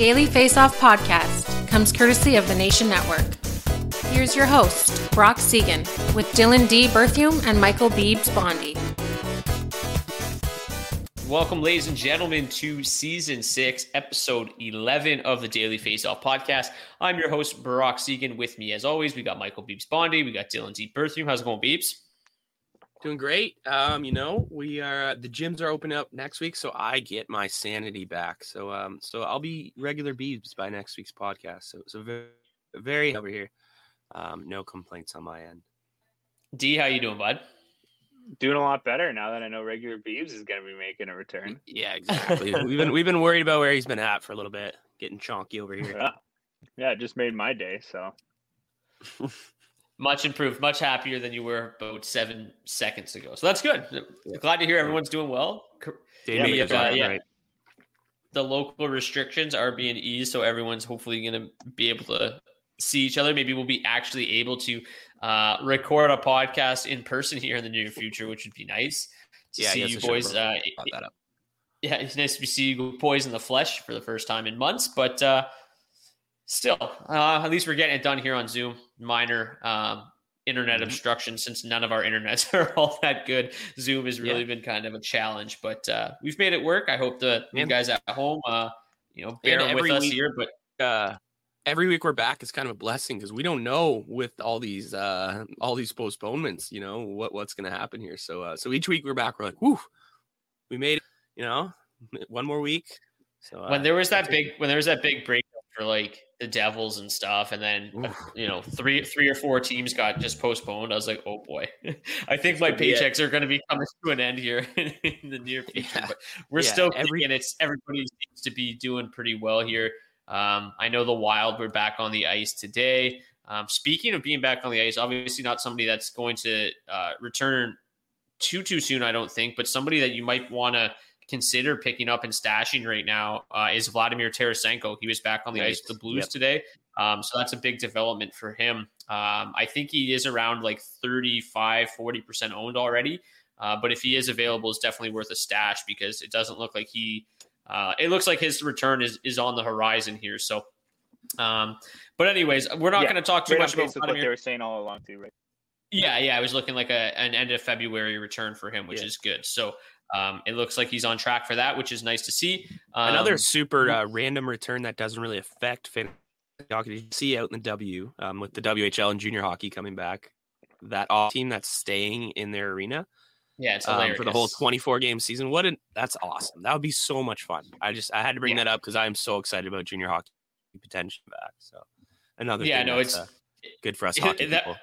Daily Face Off podcast comes courtesy of the Nation Network. Here's your host, Brock Seguin, with Dylan D. Berthium and Michael Beebs Bondy. Welcome, ladies and gentlemen, to season six, episode 11 of the Daily Face Off podcast. I'm your host, Brock Seguin. With me, as always, we got Michael Beebs Bondy, we got Dylan D. Berthium. How's it going, Beebs? Doing great. Um, you know, we are the gyms are opening up next week, so I get my sanity back. So um, so I'll be regular Beebs by next week's podcast. So so very very over here. Um, no complaints on my end. D, how you doing, bud? Doing a lot better now that I know regular Beebs is going to be making a return. Yeah, exactly. we've been we've been worried about where he's been at for a little bit, getting chonky over here. Yeah, yeah, it just made my day. So much improved, much happier than you were about seven seconds ago. So that's good. Glad to hear everyone's doing well. Yeah, Maybe, because uh, I'm yeah, right. the local restrictions are being eased, so everyone's hopefully going to be able to see each other. Maybe we'll be actually able to uh, record a podcast in person here in the near future, which would be nice to Yeah, see you boys. Uh, that up. yeah, it's nice to see you boys in the flesh for the first time in months, but uh, still, uh, at least we're getting it done here on Zoom. Minor um, internet Mhm. obstruction since none of our internets are all that good. Zoom has really Yeah. been kind of a challenge, but uh, we've made it work. I hope the you guys at home, uh, you know, bear with every us week- here. But uh, every week we're back is kind of a blessing because we don't know with all these uh all these postponements, you know, what what's gonna happen here. So uh so each week we're back, we're like, whoo, we made it, you know, one more week. So when uh, there was that big, when there was that big break for like the Devils and stuff, and then uh, Oof. you know three three or four teams got just postponed. I was like, oh boy, I think my could be it. paychecks are going to be coming to an end here in the near future. Yeah. But we're Yeah, still every- and it's everybody seems to be doing pretty well here. Um, I know the Wild were back on the ice today. Um, speaking of being back on the ice, obviously not somebody that's going to uh, return too too soon, I don't think, but somebody that you might want to consider picking up and stashing right now uh, is Vladimir Tarasenko. He was back on the Right. ice with the Blues Yep. today, um, so that's a big development for him. Um, I think he is around like 35, 40% owned already. Uh, but if he is available, it's definitely worth a stash because it doesn't look like he. Uh, it looks like his return is is on the horizon here. So, um, but anyways, we're not Yeah, going to talk too right much about what they were saying all along too, right? Yeah, yeah, I was looking like a an end of February return for him, which Yeah. is good. So um, it looks like he's on track for that, which is nice to see. Um, another super uh, random return that doesn't really affect fantasy hockey. Did you see out in the W um, with the WHL and junior hockey coming back? That off team that's staying in their arena Yeah, it's um, hilarious for the whole 24 game season. What an that's awesome. That would be so much fun. I just I had to bring Yeah. that up because I'm so excited about junior hockey potential back. So another Yeah, no, it's- uh, good for us hockey that- people.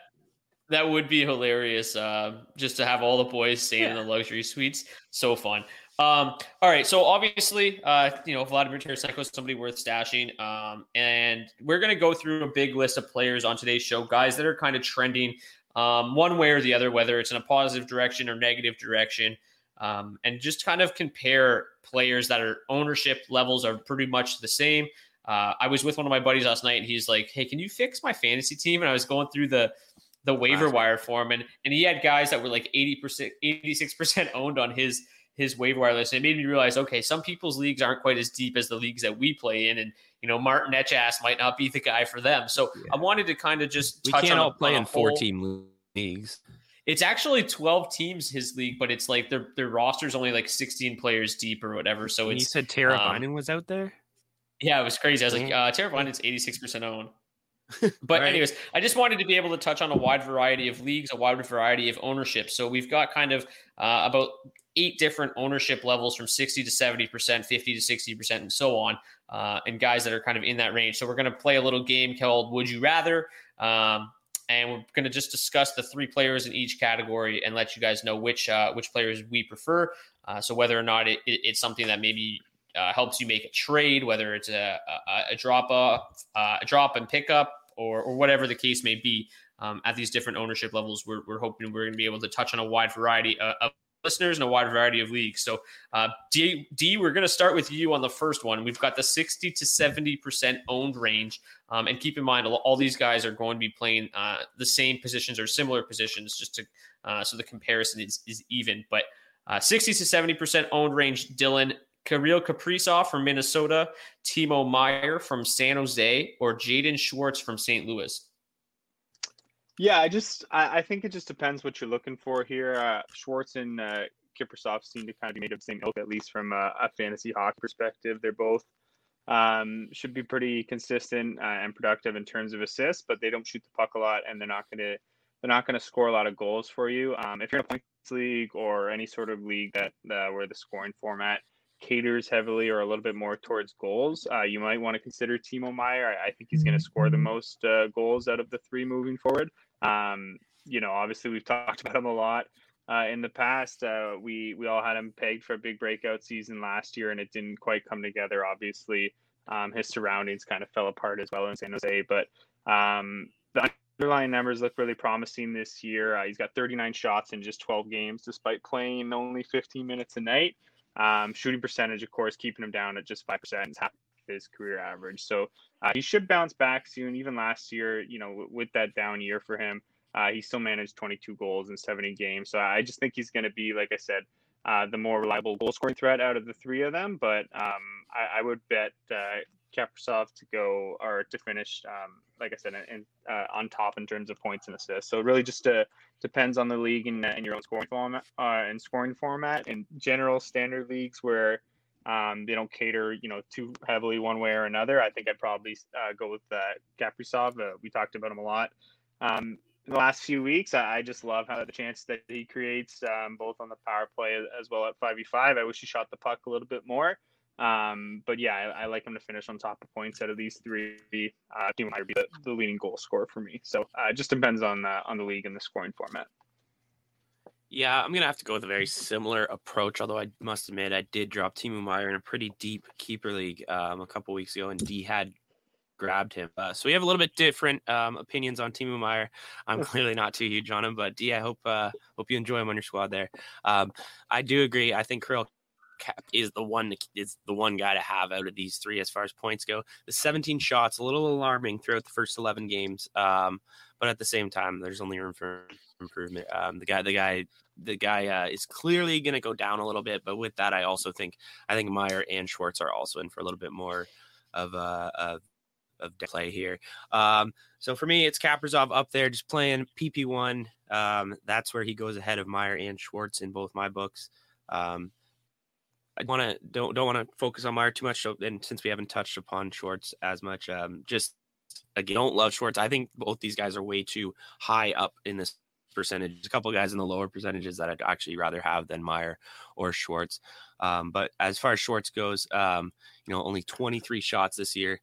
That would be hilarious. Uh, just to have all the boys staying in the luxury suites, so fun. Um, all right, so obviously, uh, you know Vladimir Tarasenko is somebody worth stashing, um, and we're going to go through a big list of players on today's show, guys that are kind of trending um, one way or the other, whether it's in a positive direction or negative direction, um, and just kind of compare players that are ownership levels are pretty much the same. Uh, I was with one of my buddies last night, and he's like, "Hey, can you fix my fantasy team?" And I was going through the the waiver wire form, and and he had guys that were like eighty percent, eighty six percent owned on his his waiver wire list. And it made me realize, okay, some people's leagues aren't quite as deep as the leagues that we play in, and you know, Martin Necas might not be the guy for them. So Yeah. I wanted to kind of just We can't all play in four team leagues. It's actually twelve teams his league, but it's like their their roster's only like sixteen players deep or whatever. So And you said Tara um, was out there. yeah, it was crazy. I was like, uh, it's eighty six percent owned. But Right. anyways, I just wanted to be able to touch on a wide variety of leagues, a wide variety of ownership. So we've got kind of uh, about eight different ownership levels from 60 to 70%, 50 to 60%, and so on, uh, and guys that are kind of in that range. So we're going to play a little game called Would You Rather? Um, and we're going to just discuss the three players in each category and let you guys know which uh, which players we prefer. Uh, so whether or not it, it, it's something that maybe uh, helps you make a trade, whether it's a, a, a drop off, uh, a drop and pickup, or, or whatever the case may be. Um, at these different ownership levels, we're, we're hoping we're going to be able to touch on a wide variety uh, of listeners and a wide variety of leagues. So, uh, D, D, we're going to start with you on the first one. We've got the 60 to 70% owned range. Um, and keep in mind, all- all these guys are going to be playing uh, the same positions or similar positions, just to uh, so the comparison is, is even. But uh, 60 to 70% owned range, Dylan. Kirill Kaprizov from Minnesota, Timo Meier from San Jose, or Jaden Schwartz from St. Louis. Yeah, I just I, I think it just depends what you're looking for here. Uh, Schwartz and uh, Kaprizov seem to kind of be made of the same ilk, at least from a, a fantasy hockey perspective. They're both um, should be pretty consistent uh, and productive in terms of assists, but they don't shoot the puck a lot, and they're not going to they're not going to score a lot of goals for you. Um, if you're in a points league or any sort of league that uh, where the scoring format caters heavily or a little bit more towards goals, uh, you might want to consider Timo Meier. I, I think he's going to score the most uh, goals out of the three moving forward. Um, you know, obviously we've talked about him a lot uh, in the past. Uh, we we all had him pegged for a big breakout season last year, and it didn't quite come together. Obviously, um, his surroundings kind of fell apart as well in San Jose, but um, the underlying numbers look really promising this year. Uh, he's got 39 shots in just 12 games, despite playing only 15 minutes a night. Um, shooting percentage, of course, keeping him down at just five percent is half his career average. So uh, he should bounce back soon. Even last year, you know, w- with that down year for him, uh, he still managed 22 goals in 70 games. So I just think he's going to be, like I said, uh, the more reliable goal scoring threat out of the three of them. But um, I, I would bet uh, Kaprizov to go or to finish, um, like I said, in, uh, on top in terms of points and assists. So it really just uh, depends on the league and, and your own scoring format uh, and scoring format. In general, standard leagues where um, they don't cater, you know, too heavily one way or another. I think I'd probably uh, go with uh, Kaprizov. Uh, we talked about him a lot um, in the last few weeks. I, I just love how the chance that he creates, um, both on the power play as well at five v five. I wish he shot the puck a little bit more. Um, but yeah, I, I, like him to finish on top of points out of these three. Uh, Timo Meier would be the, the leading goal scorer for me. So uh, it just depends on uh, on the league and the scoring format. Yeah, I'm gonna have to go with a very similar approach. Although I must admit, I did drop Timo Meier in a pretty deep keeper league um, a couple weeks ago, and D had grabbed him. Uh, so we have a little bit different um, opinions on Timo Meier. I'm clearly not too huge on him, but D, I hope uh, hope you enjoy him on your squad there. Um, I do agree. I think Kirill Cap is the one is the one guy to have out of these three as far as points go. The 17 shots a little alarming throughout the first 11 games, um, but at the same time, there's only room for improvement. Um, the guy, the guy, the guy uh, is clearly going to go down a little bit, but with that, I also think I think Meier and Schwartz are also in for a little bit more of uh, of of play here. Um, so for me, it's Kaprizov up there, just playing PP one. Um, that's where he goes ahead of Meier and Schwartz in both my books. Um, I want to don't don't want to focus on Meier too much, so, and since we haven't touched upon Schwartz as much, um, just again, I don't love Schwartz. I think both these guys are way too high up in this percentage. A couple guys in the lower percentages that I'd actually rather have than Meier or Schwartz. Um, but as far as Schwartz goes, um, you know, only 23 shots this year,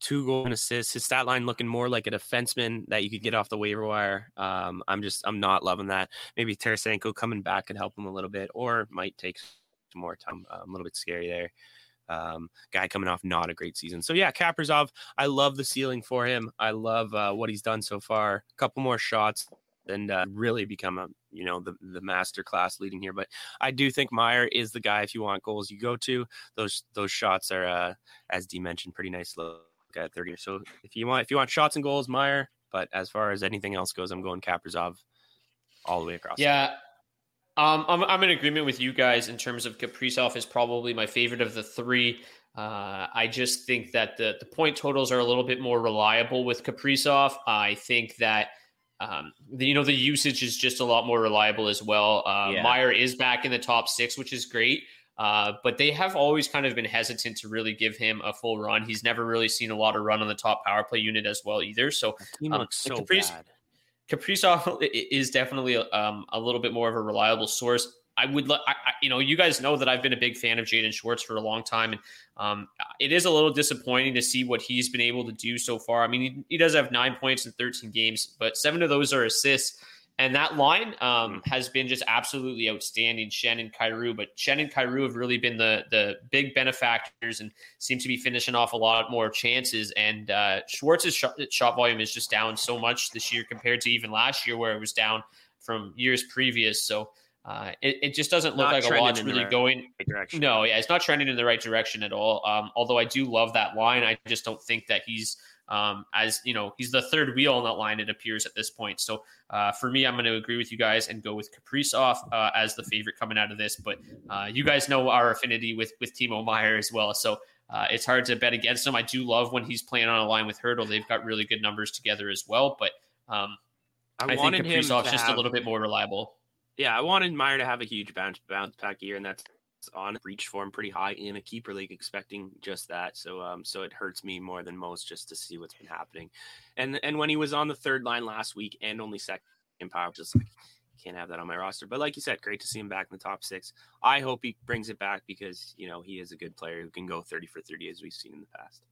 two goal and assists. His stat line looking more like a defenseman that you could get off the waiver wire. Um, I'm just I'm not loving that. Maybe Tarasenko coming back could help him a little bit, or might take more time. Uh, a little bit scary there. Um, guy coming off not a great season. So yeah, Kaprizov, I love the ceiling for him. I love uh, what he's done so far. A couple more shots and uh, really become a you know the the master class leading here. But I do think Meier is the guy if you want goals you go to. Those those shots are uh, as D mentioned pretty nice look at 30. So if you want if you want shots and goals, Meier, But as far as anything else goes, I'm going Kaprizov all the way across. Yeah. Um, I'm, I'm in agreement with you guys in terms of Kaprizov is probably my favorite of the three. Uh, I just think that the, the point totals are a little bit more reliable with Kaprizov. I think that um, the, you know the usage is just a lot more reliable as well. Uh, yeah. Meier is back in the top six, which is great. Uh, but they have always kind of been hesitant to really give him a full run. He's never really seen a lot of run on the top power play unit as well either. So, um, looks so Caprice, bad. Kaprizov is definitely um, a little bit more of a reliable source. I would, I, I, you know, you guys know that I've been a big fan of Jaden Schwartz for a long time, and um, it is a little disappointing to see what he's been able to do so far. I mean, he, he does have nine points in 13 games, but seven of those are assists. And that line um, mm. has been just absolutely outstanding, Schenn and Kyrou. But Schenn and Kyrou have really been the the big benefactors and seem to be finishing off a lot more chances. And uh, Schwartz's shot, shot volume is just down so much this year compared to even last year, where it was down from years previous. So uh, it, it just doesn't look not like a lot's really right going. Direction. No, yeah, it's not trending in the right direction at all. Um, although I do love that line, I just don't think that he's um, as you know, he's the third wheel on that line. It appears at this point. So uh, for me, I'm going to agree with you guys and go with Kaprizov uh, as the favorite coming out of this. But uh, you guys know our affinity with with Timo Meier as well. So uh, it's hard to bet against him. I do love when he's playing on a line with Hertl. They've got really good numbers together as well. But um, I, I think Kaprizov's just have, a little bit more reliable. Yeah, I wanted Meier to have a huge bounce bounce back year, and that's on reach form pretty high in a keeper league, expecting just that. So, um, so it hurts me more than most just to see what's been happening. And and when he was on the third line last week and only second in power, just like can't have that on my roster. But like you said, great to see him back in the top six. I hope he brings it back because you know he is a good player who can go thirty for thirty as we've seen in the past.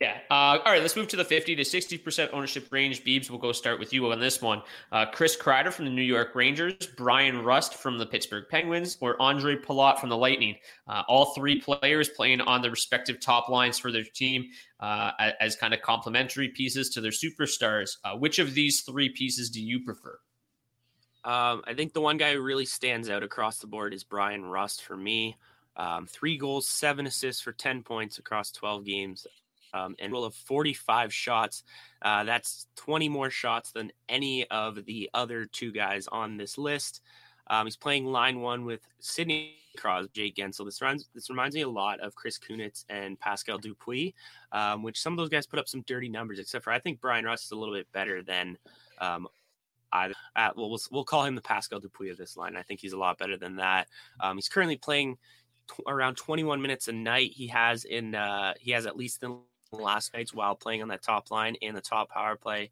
Yeah. Uh, all right. Let's move to the 50 to 60% ownership range. Beebs, we'll go start with you on this one. Uh, Chris Kreider from the New York Rangers, Bryan Rust from the Pittsburgh Penguins, or Ondrej Palat from the Lightning. Uh, all three players playing on the respective top lines for their team uh, as, kind of complementary pieces to their superstars. Uh, which of these three pieces do you prefer? Um, I think the one guy who really stands out across the board is Bryan Rust for me. Um, three goals, seven assists for 10 points across 12 games um, and roll of 45 shots. Uh, that's 20 more shots than any of the other two guys on this list. Um, he's playing line one with Sidney Crosby, Jake Guentzel. This reminds, this reminds me a lot of Chris Kunitz and Pascal Dupuis, um, which some of those guys put up some dirty numbers, except for I think Bryan Rust is a little bit better than um, I, uh, well, well, we'll call him the Pascal Dupuis of this line. I think he's a lot better than that. Um, he's currently playing t- around 21 minutes a night. He has in uh, he has at least in last nights while playing on that top line and the top power play.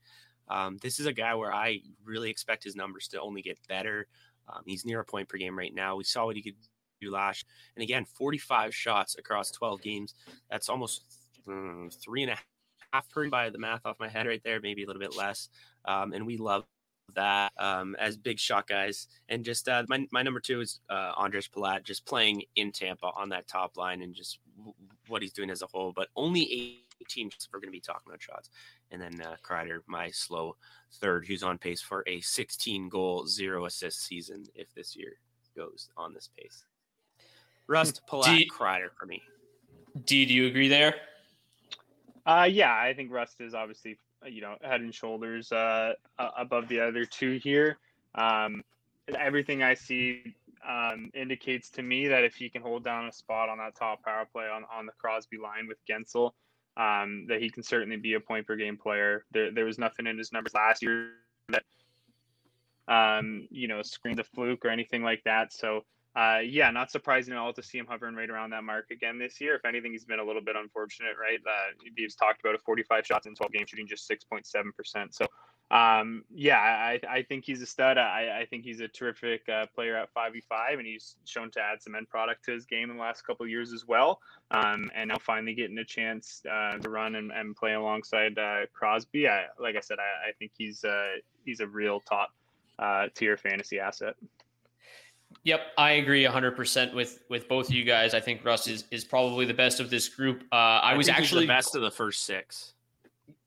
Um, this is a guy where I really expect his numbers to only get better. Um, he's near a point per game right now. We saw what he could do last, and again, 45 shots across 12 games. That's almost um, three and a half per by the math off my head right there, maybe a little bit less. Um, and we love that um, as big shot guys. And just uh, my, my number two is uh, Andres Palat, just playing in Tampa on that top line and just w- what he's doing as a whole. But only 18 if we're going to be talking about shots. And then uh, Kreider, my slow third, who's on pace for a 16 goal, zero assist season if this year goes on this pace. Rust, Palat, you, Kreider for me. D, do you agree there? Uh, yeah, I think Rust is obviously you know head and shoulders uh, above the other two here. Um, everything I see um, indicates to me that if he can hold down a spot on that top power play on, on the Crosby line with Guentzel, um, that he can certainly be a point per game player. There, there was nothing in his numbers last year that, um, you know, screamed a fluke or anything like that. So uh, yeah, not surprising at all to see him hovering right around that mark again this year. If anything, he's been a little bit unfortunate, right? Uh, he's talked about a 45 shots in 12 games, shooting just 6.7%. So, um, yeah, I, I think he's a stud. I, I think he's a terrific uh, player at 5v5, and he's shown to add some end product to his game in the last couple of years as well. Um, and now finally getting a chance uh, to run and, and play alongside uh, Crosby. I, like I said, I, I think he's uh, he's a real top tier fantasy asset. Yep, I agree 100% with with both of you guys. I think Rust is is probably the best of this group. Uh, I, I was actually the best of the first six.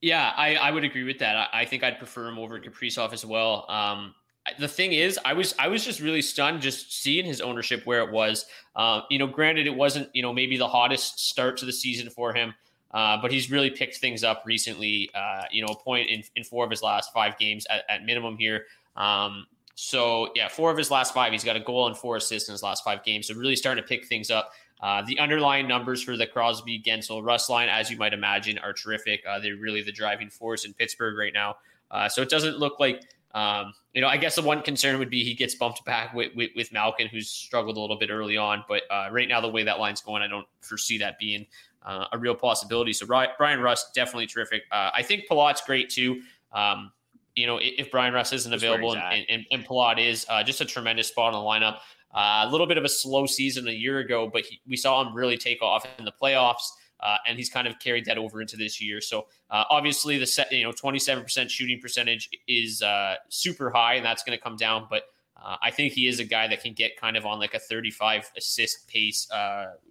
Yeah, I, I would agree with that. I, I think I'd prefer him over Kaprizov as well. Um, the thing is, I was I was just really stunned just seeing his ownership where it was. Uh, you know, granted, it wasn't you know maybe the hottest start to the season for him, uh, but he's really picked things up recently. Uh, you know, a point in, in four of his last five games at, at minimum here. Um, so yeah, four of his last five, he's got a goal and four assists in his last five games. So really starting to pick things up. Uh, the underlying numbers for the Crosby, Guentzel, Rust line, as you might imagine, are terrific. Uh, they're really the driving force in Pittsburgh right now. Uh, so it doesn't look like, um, you know, I guess the one concern would be he gets bumped back with, with, with Malkin, who's struggled a little bit early on. But uh, right now, the way that line's going, I don't foresee that being uh, a real possibility. So Bryan Rust, definitely terrific. Uh, I think Palat's great too. Um, you know, if Bryan Rust isn't available and, and, and Palat is, uh, just a tremendous spot on the lineup. Uh, a little bit of a slow season a year ago, but he, we saw him really take off in the playoffs, uh, and he's kind of carried that over into this year. So uh, obviously, the set, you know, twenty seven percent shooting percentage is uh, super high, and that's going to come down. But uh, I think he is a guy that can get kind of on like a thirty five assist pace,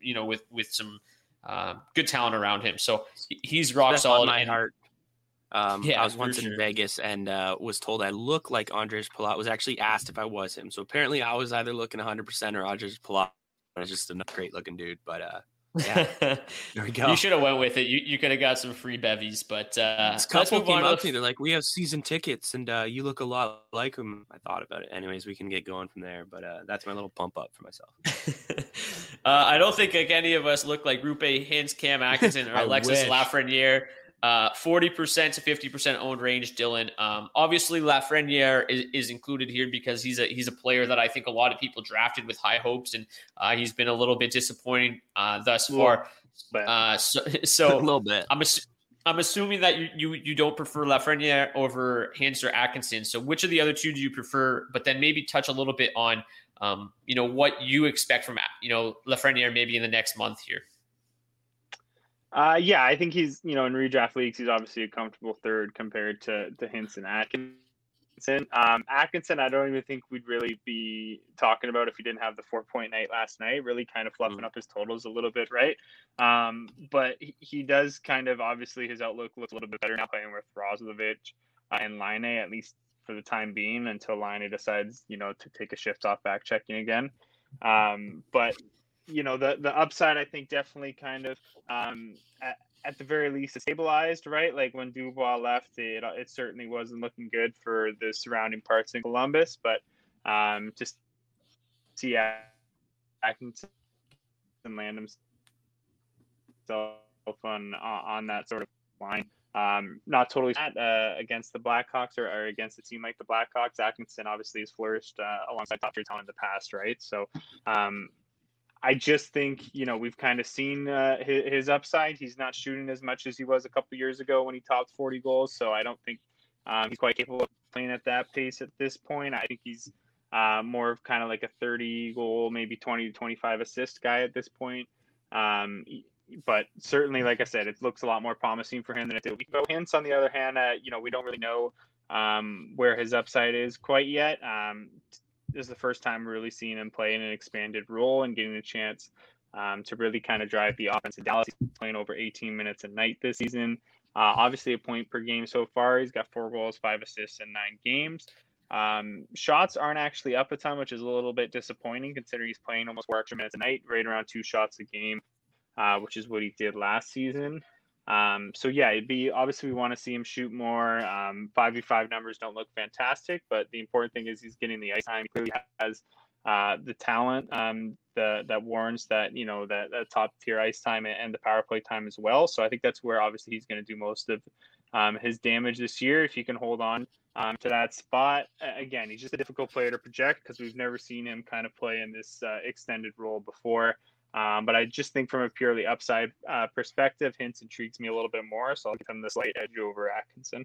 you know, with with some good talent around him. So he's rock That's solid. Um, yeah, I was once sure. in Vegas and uh, was told I look like Andres Palat. Was actually asked if I was him. So apparently, I was either looking 100 percent or Andres Palat. I was just a great looking dude. But uh, yeah, there we go. You should have went with it. You, you could have got some free bevies. But uh, this couple came up to me. They're like, "We have season tickets, and uh, you look a lot like him." I thought about it. Anyways, we can get going from there. But uh, that's my little pump up for myself. uh, I don't think like any of us look like Roope Hintz, Cam Atkinson, or Alexis. Lafreniere. Uh, 40% to 50% owned range, Dylan. Um, obviously, Lafreniere is, is, included here because he's a he's a player that I think a lot of people drafted with high hopes, and uh, he's been a little bit disappointing uh, thus far. Uh, so, so a little bit. I'm ass- I'm assuming that you, you you don't prefer Lafreniere over Hintz or Atkinson. So, which of the other two do you prefer? But then maybe touch a little bit on, um, you know, what you expect from you know Lafreniere maybe in the next month here. Uh, yeah, I think he's you know in redraft leagues he's obviously a comfortable third compared to to Hinson Atkinson. Um, Atkinson, I don't even think we'd really be talking about if he didn't have the four point night last night. Really kind of fluffing mm. up his totals a little bit, right? Um, but he, he, does kind of obviously his outlook looks a little bit better now playing with Roslovic uh, and Laine at least for the time being until Laine decides you know to take a shift off back checking again. Um, but you know the the upside I think definitely kind of um, at, at the very least stabilized right like when Dubois left it it certainly wasn't looking good for the surrounding parts in Columbus but um, just see Atkinson land himself on on that sort of line. Um, not totally uh, against the Blackhawks or, or, against a team like the Blackhawks. Atkinson obviously has flourished uh, alongside top tier talent in the past, right? So um, I just think you know we've kind of seen uh, his, his, upside. He's not shooting as much as he was a couple years ago when he topped 40 goals. So I don't think um, he's quite capable of playing at that pace at this point. I think he's uh, more of kind of like a 30 goal, maybe 20 to 25 assist guy at this point. Um, but certainly, like I said, it looks a lot more promising for him than it did ago. Hintz, on the other hand, uh, you know, we don't really know um, where his upside is quite yet. Um, is the first time really seeing him play in an expanded role and getting a chance um, to really kind of drive the offense in Dallas. He's playing over 18 minutes a night this season. Uh, obviously, a point per game so far. He's got four goals, five assists in nine games. Um, shots aren't actually up a ton, which is a little bit disappointing considering he's playing almost four extra minutes a night, right around two shots a game, uh, which is what he did last season. Um, so yeah, it'd be obviously we want to see him shoot more. Um, five v five numbers don't look fantastic, but the important thing is he's getting the ice time. He clearly has uh, the talent um, the, that warrants that you know that, that top tier ice time and the power play time as well. So I think that's where obviously he's going to do most of um, his damage this year if he can hold on um, to that spot. Again, he's just a difficult player to project because we've never seen him kind of play in this uh, extended role before. Um, but I just think from a purely upside uh, perspective, Hintz intrigues me a little bit more. So I'll give him the slight edge over Atkinson.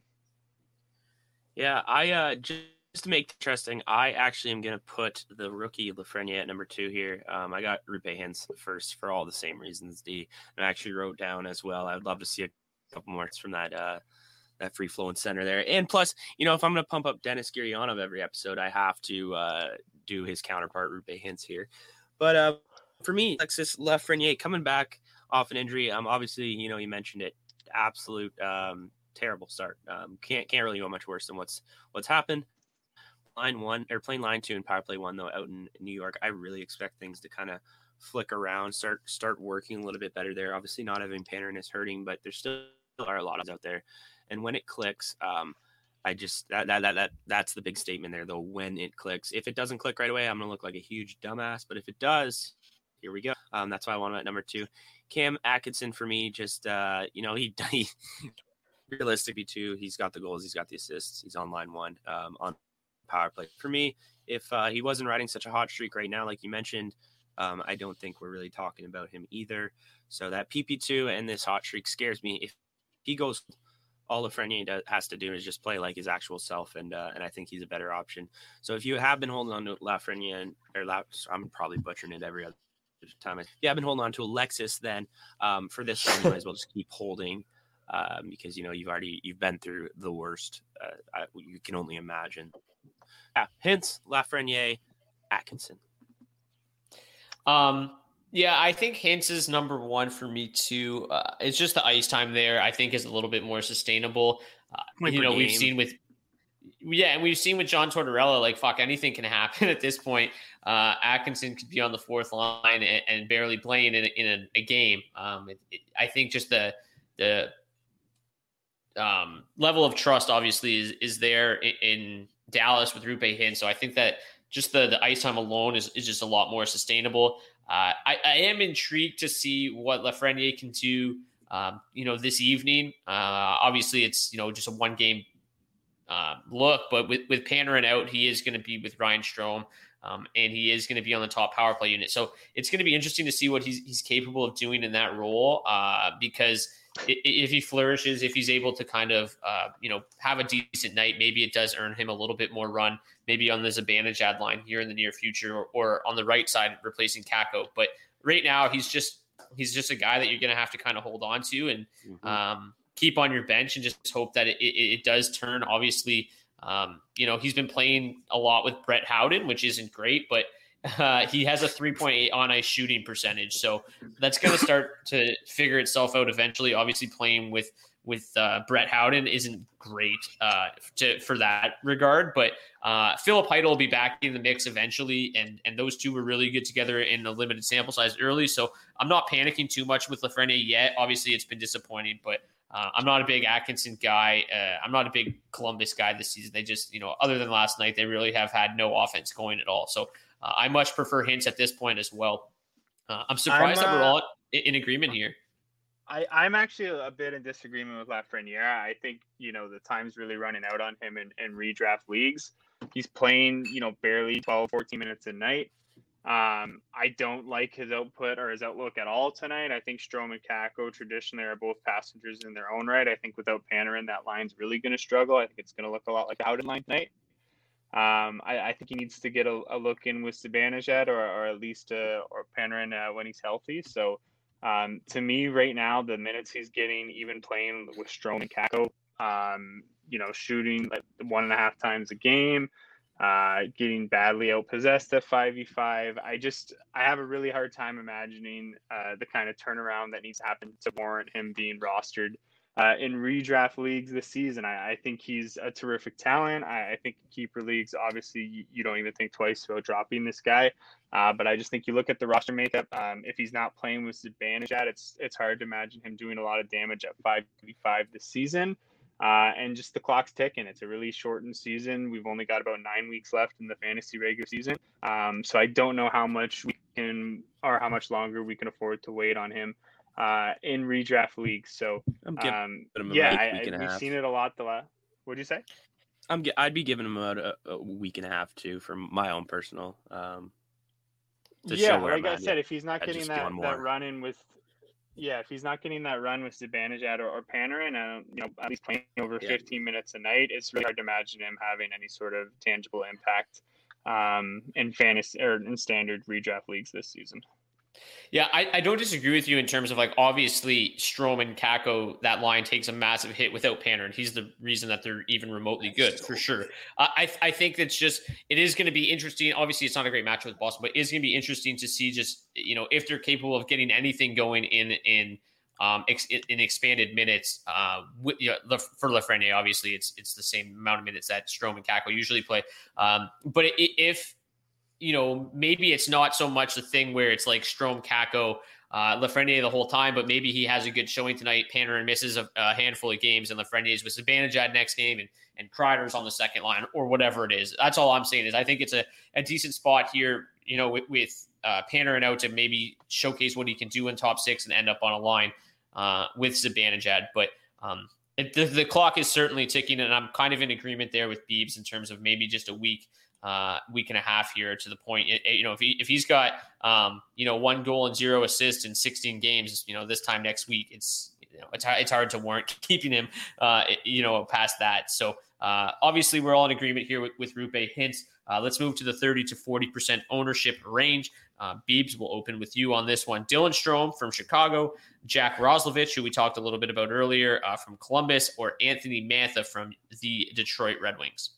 Yeah, I uh, just to make it interesting, I actually am going to put the rookie Lafreniere at number two here. Um, I got Roope Hintz first for all the same reasons. D and I actually wrote down as well. I would love to see a couple more from that uh, that free flowing center there. And plus, you know, if I'm going to pump up Denis Gurianov every episode, I have to uh, do his counterpart Roope Hintz here. But uh, for me, Alexis Lafreniere coming back off an injury. Um, obviously, you know, you mentioned it, absolute um, terrible start. Um, can't can't really go much worse than what's what's happened. Line one or playing line two and power play one though out in New York. I really expect things to kind of flick around, start start working a little bit better there. Obviously, not having Panarin is hurting, but there still are a lot of out there. And when it clicks, um, I just that, that that that that's the big statement there though. When it clicks, if it doesn't click right away, I'm gonna look like a huge dumbass. But if it does, here we go. Um, that's why I want him at number two. Cam Atkinson for me, just uh, you know, he, he realistically too, he's got the goals, he's got the assists, he's on line one um, on power play. For me, if uh, he wasn't riding such a hot streak right now, like you mentioned, um, I don't think we're really talking about him either. So that PP2 and this hot streak scares me. If he goes, all Lafreniere has to do is just play like his actual self, and uh, and I think he's a better option. So if you have been holding on to Lafreniere, or La, I'm probably butchering it every other time. Yeah, I've been holding on to Alexis, then um, for this one, you might as well just keep holding um, because you know you've already you've been through the worst. Uh, I, you can only imagine. Yeah, Hintz Lafreniere, Atkinson. Um, yeah, I think Hintz is number one for me too. Uh, it's just the ice time there. I think is a little bit more sustainable. Uh, you know, game. we've seen with yeah, and we've seen with John Tortorella, like fuck, anything can happen at this point. Uh, Atkinson could be on the fourth line and, and barely playing in, in a, a game. Um, it, it, I think just the the um, level of trust obviously is is there in, in Dallas with Roope Hintz. So I think that just the the ice time alone is, is just a lot more sustainable. Uh, I, I am intrigued to see what Lafreniere can do. Um, you know, this evening. Uh, obviously, it's you know just a one game uh, look. But with with Panarin out, he is going to be with Ryan Strome, um, and he is going to be on the top power play unit. So it's going to be interesting to see what he's he's capable of doing in that role. Uh, because if he flourishes, if he's able to kind of uh, you know have a decent night, maybe it does earn him a little bit more run. Maybe on this Zibanejad line here in the near future, or, or on the right side replacing Kakko. But right now, he's just he's just a guy that you're going to have to kind of hold on to and. Mm-hmm. Um, keep on your bench and just hope that it, it, it does turn. Obviously, um, you know, he's been playing a lot with Brett Howden, which isn't great, but uh, he has a 3.8 on ice shooting percentage. So that's going to start to figure itself out eventually. Obviously, playing with with uh, Brett Howden isn't great uh, to, for that regard, but uh, Filip Chytil will be back in the mix eventually, and and those two were really good together in a limited sample size early. So I'm not panicking too much with Lafreniere yet. Obviously, it's been disappointing, but uh, I'm not a big Atkinson guy. Uh, I'm not a big Columbus guy this season. They just, you know, other than last night, they really have had no offense going at all. So uh, I much prefer Hintz at this point as well. Uh, I'm surprised I'm, that we're uh, all in, in agreement here. I, I'm actually a bit in disagreement with Lafreniere. I think, you know, the time's really running out on him in, in redraft leagues. He's playing, you know, barely 12, 14 minutes a night. Um, I don't like his output or his outlook at all tonight. I think Strome and Kakko traditionally are both passengers in their own right. I think without Panarin, that line's really going to struggle. I think it's going to look a lot like Howden line tonight. Um, I, I, think he needs to get a, a look in with Zibanejad or, or at least uh, or Panarin uh, when he's healthy. So um, to me, right now, the minutes he's getting, even playing with Strome and Kakko, um, you know, shooting like one and a half times a game uh, getting badly outpossessed at 5v5. I just, I have a really hard time imagining uh, the kind of turnaround that needs to happen to warrant him being rostered uh, in redraft leagues this season. I, I think he's a terrific talent. I, I, think keeper leagues, obviously, you, you, don't even think twice about dropping this guy. Uh, but I just think you look at the roster makeup. Um, if he's not playing with advantage at, it's it's hard to imagine him doing a lot of damage at 5v5 this season. Uh, and just the clock's ticking. It's a really shortened season. We've only got about nine weeks left in the fantasy regular season. Um, so I don't know how much we can or how much longer we can afford to wait on him uh, in redraft leagues. So um, yeah, I, I, we've seen it a lot. The last, what'd you say? I'm I'd be giving him about a, a week and a half too for my own personal. Um, yeah, like I said, if he's not getting that, that run in with, yeah, if he's not getting that run with Zibanejad or, or Panarin, uh, you know, at least playing over yeah. 15 minutes a night, it's really hard to imagine him having any sort of tangible impact um, in fantasy or in standard redraft leagues this season. Yeah, I, I don't disagree with you in terms of like obviously Strome and Kakko, that line takes a massive hit without Panarin. He's the reason that they're even remotely good for sure. Uh, I I think that's just it is going to be interesting. Obviously, it's not a great match with Boston, but it's going to be interesting to see just you know if they're capable of getting anything going in in um, ex- in expanded minutes uh, with, you know, for Lafreniere. Obviously, it's it's the same amount of minutes that Strome and Kakko usually play. Um, but if you know, maybe it's not so much the thing where it's like Strome Kakko, uh, Lafreniere the whole time, but maybe he has a good showing tonight. Panarin misses a, a handful of games, and Lafreniere's with at next game, and and Kreider's on the second line, or whatever it is. That's all I'm saying is I think it's a, a decent spot here, you know, with, with uh, Panarin out to maybe showcase what he can do in top six and end up on a line uh, with Zibanejad. But um, it, the, the clock is certainly ticking, and I'm kind of in agreement there with Beebs in terms of maybe just a week – uh, week and a half here to the point. You know, if he if he's got um, you know one goal and zero assists in 16 games, you know, this time next week, it's you know it's it's hard to warrant keeping him uh, you know past that. So uh, obviously, we're all in agreement here with with Roope Hintz. Uh, let's move to the 30 to 40 percent ownership range. Uh, Beebs will open with you on this one. Dylan Strome from Chicago, Jack Roslovic, who we talked a little bit about earlier uh, from Columbus, or Anthony Mantha from the Detroit Red Wings.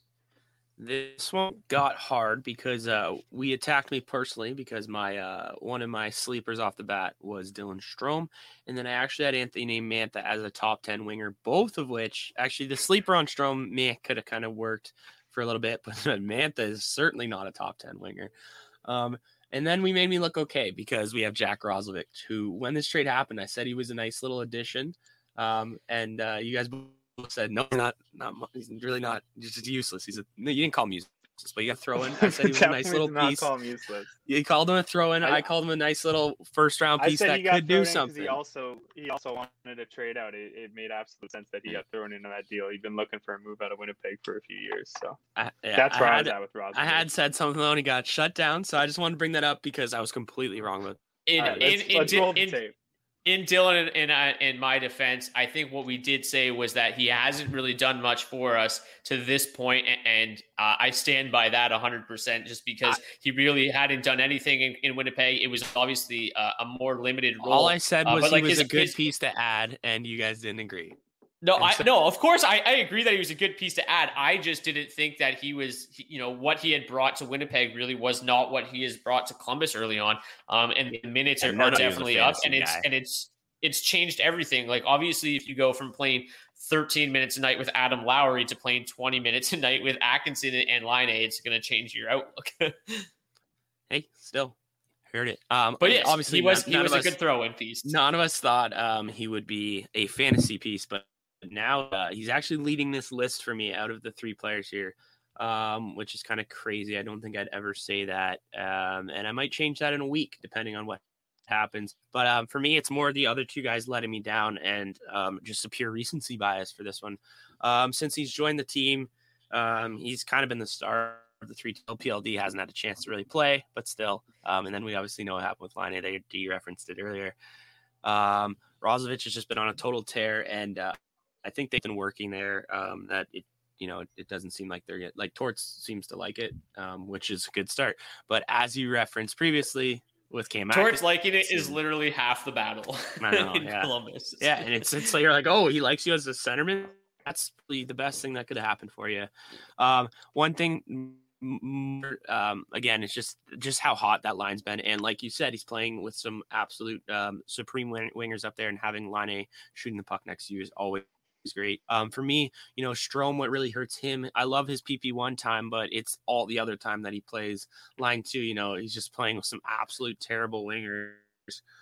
This one got hard because uh, we attacked me personally because my uh, one of my sleepers off the bat was Dylan Strome, and then I actually had Anthony Mantha as a top ten winger. Both of which actually the sleeper on Strome me could have kind of worked for a little bit, but Mantha is certainly not a top ten winger. Um, and then we made me look okay because we have Jack Roslovic, who when this trade happened, I said he was a nice little addition. Um, and uh, you guys said, no, not, not, he's really not, he's just useless. He's a, no, you didn't call him useless, but you got to throw in. I said he was a nice little piece. Call him useless. You called him a throw in. I, I, called him a nice little first round piece that could do something. He also, he also wanted to trade out. It, it, made absolute sense that he got thrown into that deal. He'd been looking for a move out of Winnipeg for a few years. So I, yeah, that's where I, had, I was at with Ross. I had said something though, and he got shut down. So I just wanted to bring that up because I was completely wrong with. In, right, in, let's, in, let's in, in Dylan in, in, in my defense, I think what we did say was that he hasn't really done much for us to this point, and uh, I stand by that 100% just because he really hadn't done anything in, in Winnipeg. It was obviously uh, a more limited role. All I said uh, was uh, he like was his, a good his, piece to add, and you guys didn't agree. No, I no, of course I, I agree that he was a good piece to add. I just didn't think that he was, you know, what he had brought to Winnipeg really was not what he has brought to Columbus early on. Um, and the minutes are, are definitely up, and it's and it's it's changed everything. Like obviously, if you go from playing 13 minutes a night with Adam Lowry to playing 20 minutes a night with Atkinson and Laine, it's going to change your outlook. hey, still heard it. Um, but yeah, obviously, he was none, he was a us, good throw-in piece. None of us thought um, he would be a fantasy piece, but now uh, he's actually leading this list for me out of the three players here, um, which is kind of crazy. I don't think I'd ever say that, um, and I might change that in a week depending on what happens. But um, for me, it's more the other two guys letting me down, and um, just a pure recency bias for this one. Um, since he's joined the team, um, he's kind of been the star of the three. PLD hasn't had a chance to really play, but still. and then we obviously know what happened with Laine. They referenced it earlier. Um, Roslovic has just been on a total tear, and uh, I think they've been working there. Um, that it, you know, it doesn't seem like they're yet like Torts seems to like it, um, which is a good start. But as you referenced previously with Cam, Torts liking it is literally half the battle know, in yeah. Columbus. Yeah, and it's it's like you're like, oh, he likes you as a centerman. That's really the best thing that could have happened for you. Um, one thing um, again, it's just just how hot that line's been, and like you said, he's playing with some absolute um, supreme wingers up there, and having Laine shooting the puck next to you is always great. Um, for me, you know, Strome, what really hurts him, I love his PP one time, but it's all the other time that he plays line two. You know, he's just playing with some absolute terrible wingers.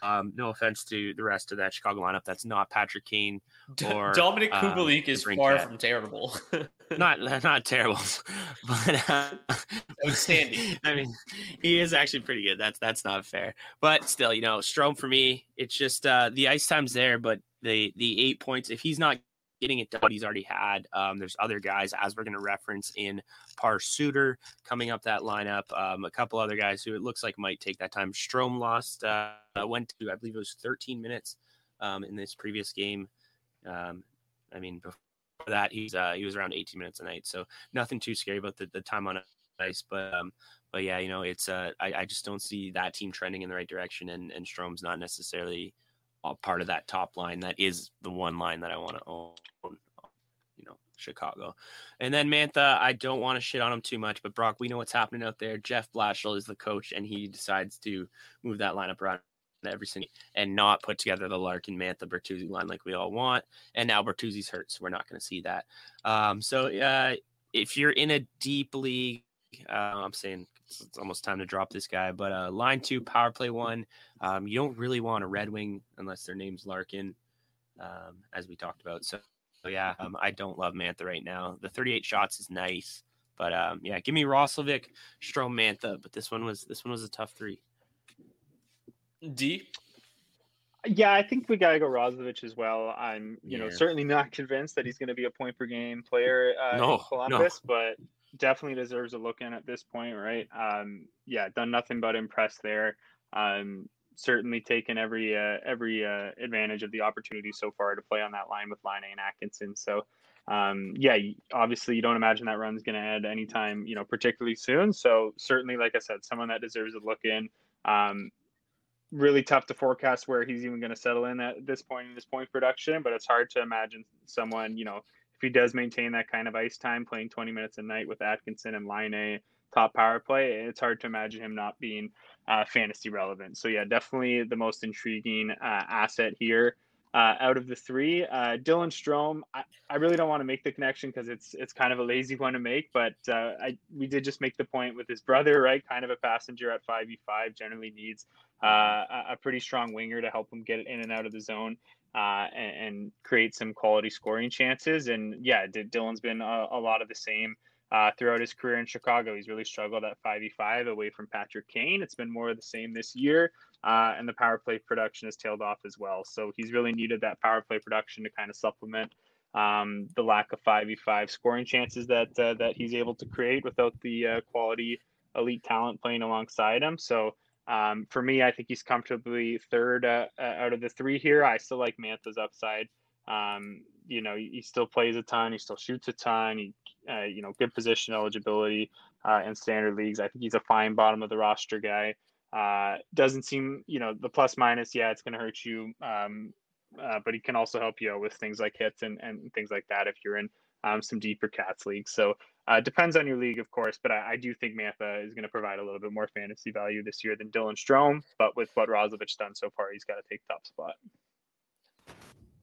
Um, no offense to the rest of that Chicago lineup. That's not Patrick Kane or Dominik uh, Kubalik is far from terrible. not not terrible, but uh, outstanding. I mean, he is actually pretty good. That's that's not fair, but still, you know, Strome for me, it's just uh, the ice time's there, but the the eight points. If he's not getting it done. What he's already had. Um, there's other guys as we're going to reference in Pius Suter coming up that lineup. Um, a couple other guys who it looks like might take that time. Strome lost, uh, went to I believe it was 13 minutes um, in this previous game. Um, I mean, before that he's uh, he was around 18 minutes a night, so nothing too scary about the, the time on ice. But um, but yeah, you know, it's uh, I, I just don't see that team trending in the right direction, and and Strome's not necessarily part of that top line. That is the one line that I want to own. You know, Chicago, and then Mantha. I don't want to shit on him too much, but Brock, we know what's happening out there. Jeff Blashill is the coach, and he decides to move that lineup around every single and not put together the Larkin Mantha Bertuzzi line like we all want. And now Bertuzzi's hurt, so we're not going to see that. Um, so uh, if you're in a deep league, uh, I'm saying it's, it's, almost time to drop this guy. But uh, line two, power play one, um, you don't really want a Red Wing unless their name's Larkin, um, as we talked about. So, so yeah, um, I don't love Mantha right now. The 38 shots is nice, but um, yeah, give me Roslovic, Strome, Mantha. But this one was this one was a tough three. D. Yeah, I think we gotta go Roslovic as well. I'm, you yeah. know, certainly not convinced that he's going to be a point per game player uh, no, in Columbus, no. but definitely deserves a look in at this point, right? Um, yeah, done nothing but impress there. Um, certainly taken every uh, every uh, advantage of the opportunity so far to play on that line with Laine and Atkinson. So, um, yeah, obviously you don't imagine that run's going to end anytime, you know, particularly soon. So certainly, like I said, someone that deserves a look in. Um, really tough to forecast where he's even going to settle in at this point in his point production, but it's hard to imagine someone, you know, if he does maintain that kind of ice time, playing 20 minutes a night with Atkinson and Laine top power play, it's hard to imagine him not being uh, fantasy relevant. So yeah, definitely the most intriguing uh, asset here. Uh, out of the three, uh, Dylan Strome, I, I really don't want to make the connection because it's it's kind of a lazy one to make, but uh, I we did just make the point with his brother, right? Kind of a passenger at five v five generally needs uh, a pretty strong winger to help him get it in and out of the zone uh, and, and, create some quality scoring chances. And yeah, Dylan's been a, a lot of the same uh, throughout his career in Chicago. He's really struggled at 5v5 away from Patrick Kane. It's been more of the same this year. Uh, and the power play production has tailed off as well. So he's really needed that power play production to kind of supplement um, the lack of 5v5 scoring chances that uh, that he's able to create without the uh, quality elite talent playing alongside him. So um, for me, I think he's comfortably third uh, uh, out of the three here. I still like Mantha's upside. Um, you know, he still plays a ton. He still shoots a ton. He, uh, you know, good position eligibility uh, in standard leagues. I think he's a fine bottom of the roster guy. Uh, doesn't seem, you know, the plus minus. Yeah, it's going to hurt you, um, uh, but he can also help you out with things like hits and, and things like that if you're in um, some deeper cats leagues. So uh, depends on your league, of course, but I, I do think Mantha is going to provide a little bit more fantasy value this year than Dylan Strome. But with what Roslovic's done so far, he's got to take top spot.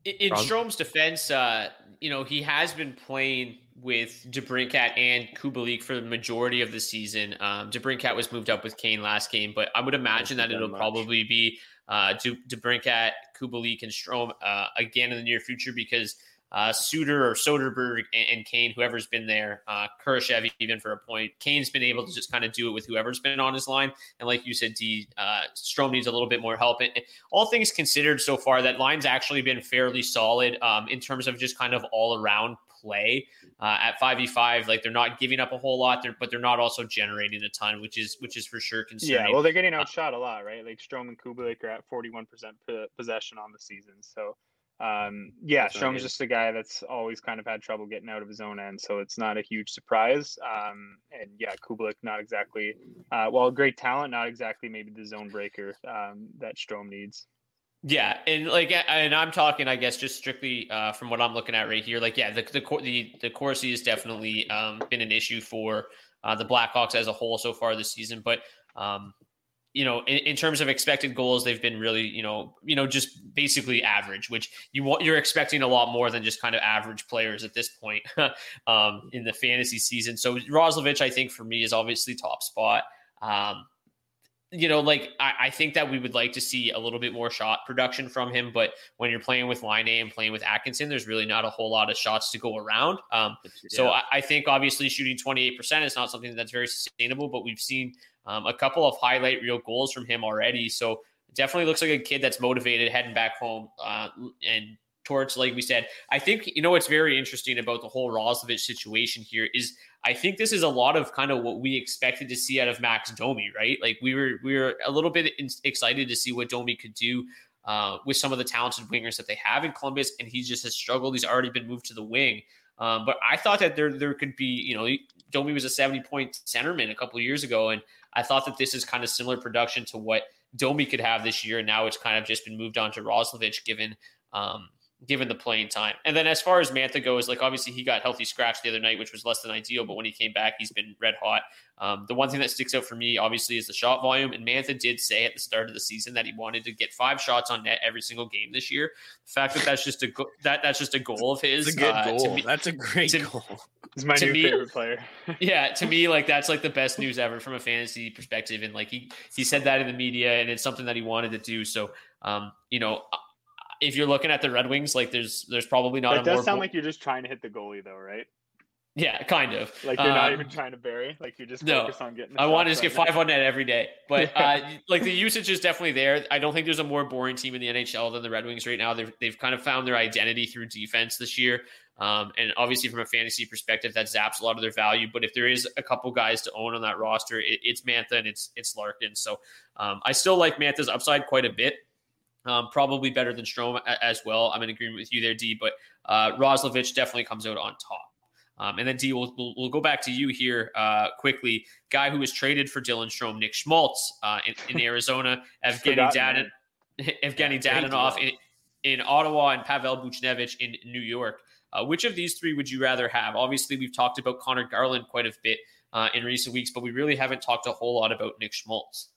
In, in Strome's defense, uh, you know, he has been playing with DeBrincat and Kubalik for the majority of the season. Um, DeBrincat was moved up with Kane last game, but I would imagine that it'll much. probably be uh, DeBrincat, Kubalik, and Strome uh, again in the near future because – uh, Suter or Soderberg and, and, Kane, whoever's been there, uh, Kurashev even for a point. Kane's been able to just kind of do it with whoever's been on his line. And like you said, D, uh, Strome needs a little bit more help. And all things considered so far, that line's actually been fairly solid um, in terms of just kind of all around play uh, at 5v5 like they're not giving up a whole lot but they're not also generating a ton which is which is for sure concerning yeah well they're getting uh, outshot a lot right like Strome and Kubalik are at 41% possession on the season so um, yeah, Strome's just a guy that's always kind of had trouble getting out of his own end, so it's not a huge surprise. Um, and yeah, Kubalik, not exactly, uh, well, great talent, not exactly maybe the zone breaker um, that Strome needs. Yeah, and like, and I'm talking, I guess, just strictly uh, from what I'm looking at right here. Like, yeah, the the the, the Corsi has definitely um, been an issue for uh, the Blackhawks as a whole so far this season, but um, you know, in, in, terms of expected goals, they've been really, you know, you know, just basically average, which you want you're expecting a lot more than just kind of average players at this point um, in the fantasy season. So Roslovic, I think for me is obviously top spot. Um, you know, like I, I, think that we would like to see a little bit more shot production from him, but when you're playing with Laine and playing with Atkinson, there's really not a whole lot of shots to go around. Um, yeah. So I, I think obviously shooting 28% is not something that's very sustainable, but we've seen um, a couple of highlight reel goals from him already. So definitely looks like a kid that's motivated heading back home uh, and towards, like we said. I think you know what's very interesting about the whole Roslovic situation here is I think this is a lot of kind of what we expected to see out of Max Domi, right? Like we were we were a little bit excited to see what Domi could do uh, with some of the talented wingers that they have in Columbus, and he just has struggled. He's already been moved to the wing. Um, but I thought that there there could be, you know, Domi was a 70 point centerman a couple years ago, and I thought that this is kind of similar production to what Domi could have this year. And now it's kind of just been moved on to Roslovic, given um, given the playing time. And then as far as Mantha goes, like obviously he got healthy scratch the other night, which was less than ideal. But when he came back, he's been red hot. Um, the one thing that sticks out for me, obviously, is the shot volume. And Mantha did say at the start of the season that he wanted to get five shots on net every single game this year. The fact that that's just a go- that that's just a goal of his. It's a good uh, goal. Me, that's a great to, goal. He's my new me, favorite player. yeah, to me, like that's like the best news ever from a fantasy perspective. And like he he said that in the media, and it's something that he wanted to do. So, um, you know if you're looking at the Red Wings, like there's there's probably not. It does sound like you're just trying to hit the goalie, though, right? Yeah, kind of. Like you're um, not even trying to bury. Like you're just no, focus on getting. I want to just get five on net every day, but uh, like the usage is definitely there. I don't think there's a more boring team in the NHL than the Red Wings right now. They've they've kind of found their identity through defense this year, um, and obviously from a fantasy perspective, that zaps a lot of their value. But if there is a couple guys to own on that roster, it, it's Mantha and it's it's Larkin. So um, I still like Mantha's upside quite a bit. Um, probably better than Strome as well. I'm in agreement with you there, D. But uh, Roslovic definitely comes out on top. Um, and then D, we'll, we'll, we'll, go back to you here uh, quickly. Guy who was traded for Dylan Strome, Nick Schmaltz uh, in, in, Arizona, Evgeny Dadin, Evgeny Dadonov in, in Ottawa, and Pavel Buchnevich in New York. Uh, which of these three would you rather have? Obviously, we've talked about Conor Garland quite a bit uh, in recent weeks, but we really haven't talked a whole lot about Nick Schmaltz.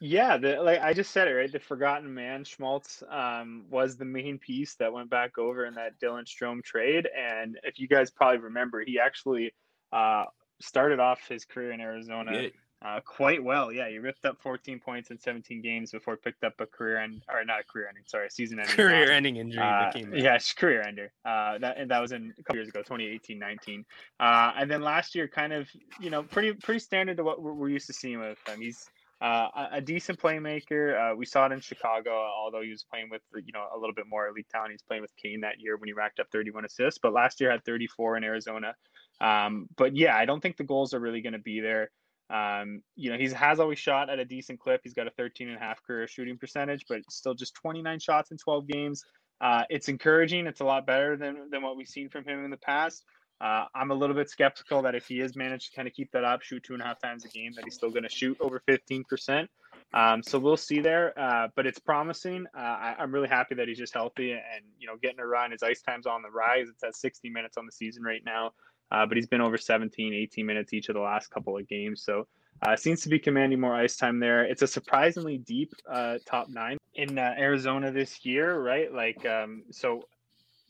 Yeah, the, like I just said it right. The forgotten man Schmaltz um, was the main piece that went back over in that Dylan Strome trade, and if you guys probably remember, he actually uh, started off his career in Arizona uh, quite well. Yeah, he ripped up 14 points in 17 games before picked up a career end or not a career ending, sorry, season ending career-ending injury. Uh, yeah, it's career ender. Uh, that and that was in a couple years ago, 2018-19. Uh, and then last year, kind of you know pretty pretty standard to what we're, we're used to seeing with him. He's uh, a, decent playmaker. Uh, we saw it in Chicago, although he was playing with you know a little bit more elite talent. He's playing with Kane that year when he racked up 31 assists, but last year had 34 in Arizona. Um, but yeah, I don't think the goals are really going to be there. Um, you know, he has always shot at a decent clip. He's got a 13 and a half career shooting percentage, but still just 29 shots in 12 games. Uh, it's encouraging. It's a lot better than, than what we've seen from him in the past. Uh, I'm a little bit skeptical that if he has managed to kind of keep that up, shoot two and a half times a game, that he's still going to shoot over 15%. Um, so we'll see there, uh, but it's promising. Uh, I, am really happy that he's just healthy and you know getting a run. His ice time's on the rise. It's at 60 minutes on the season right now, uh, but he's been over 17, 18 minutes each of the last couple of games. So uh, seems to be commanding more ice time there. It's a surprisingly deep uh, top nine in Arizona this year, right? Like, um, so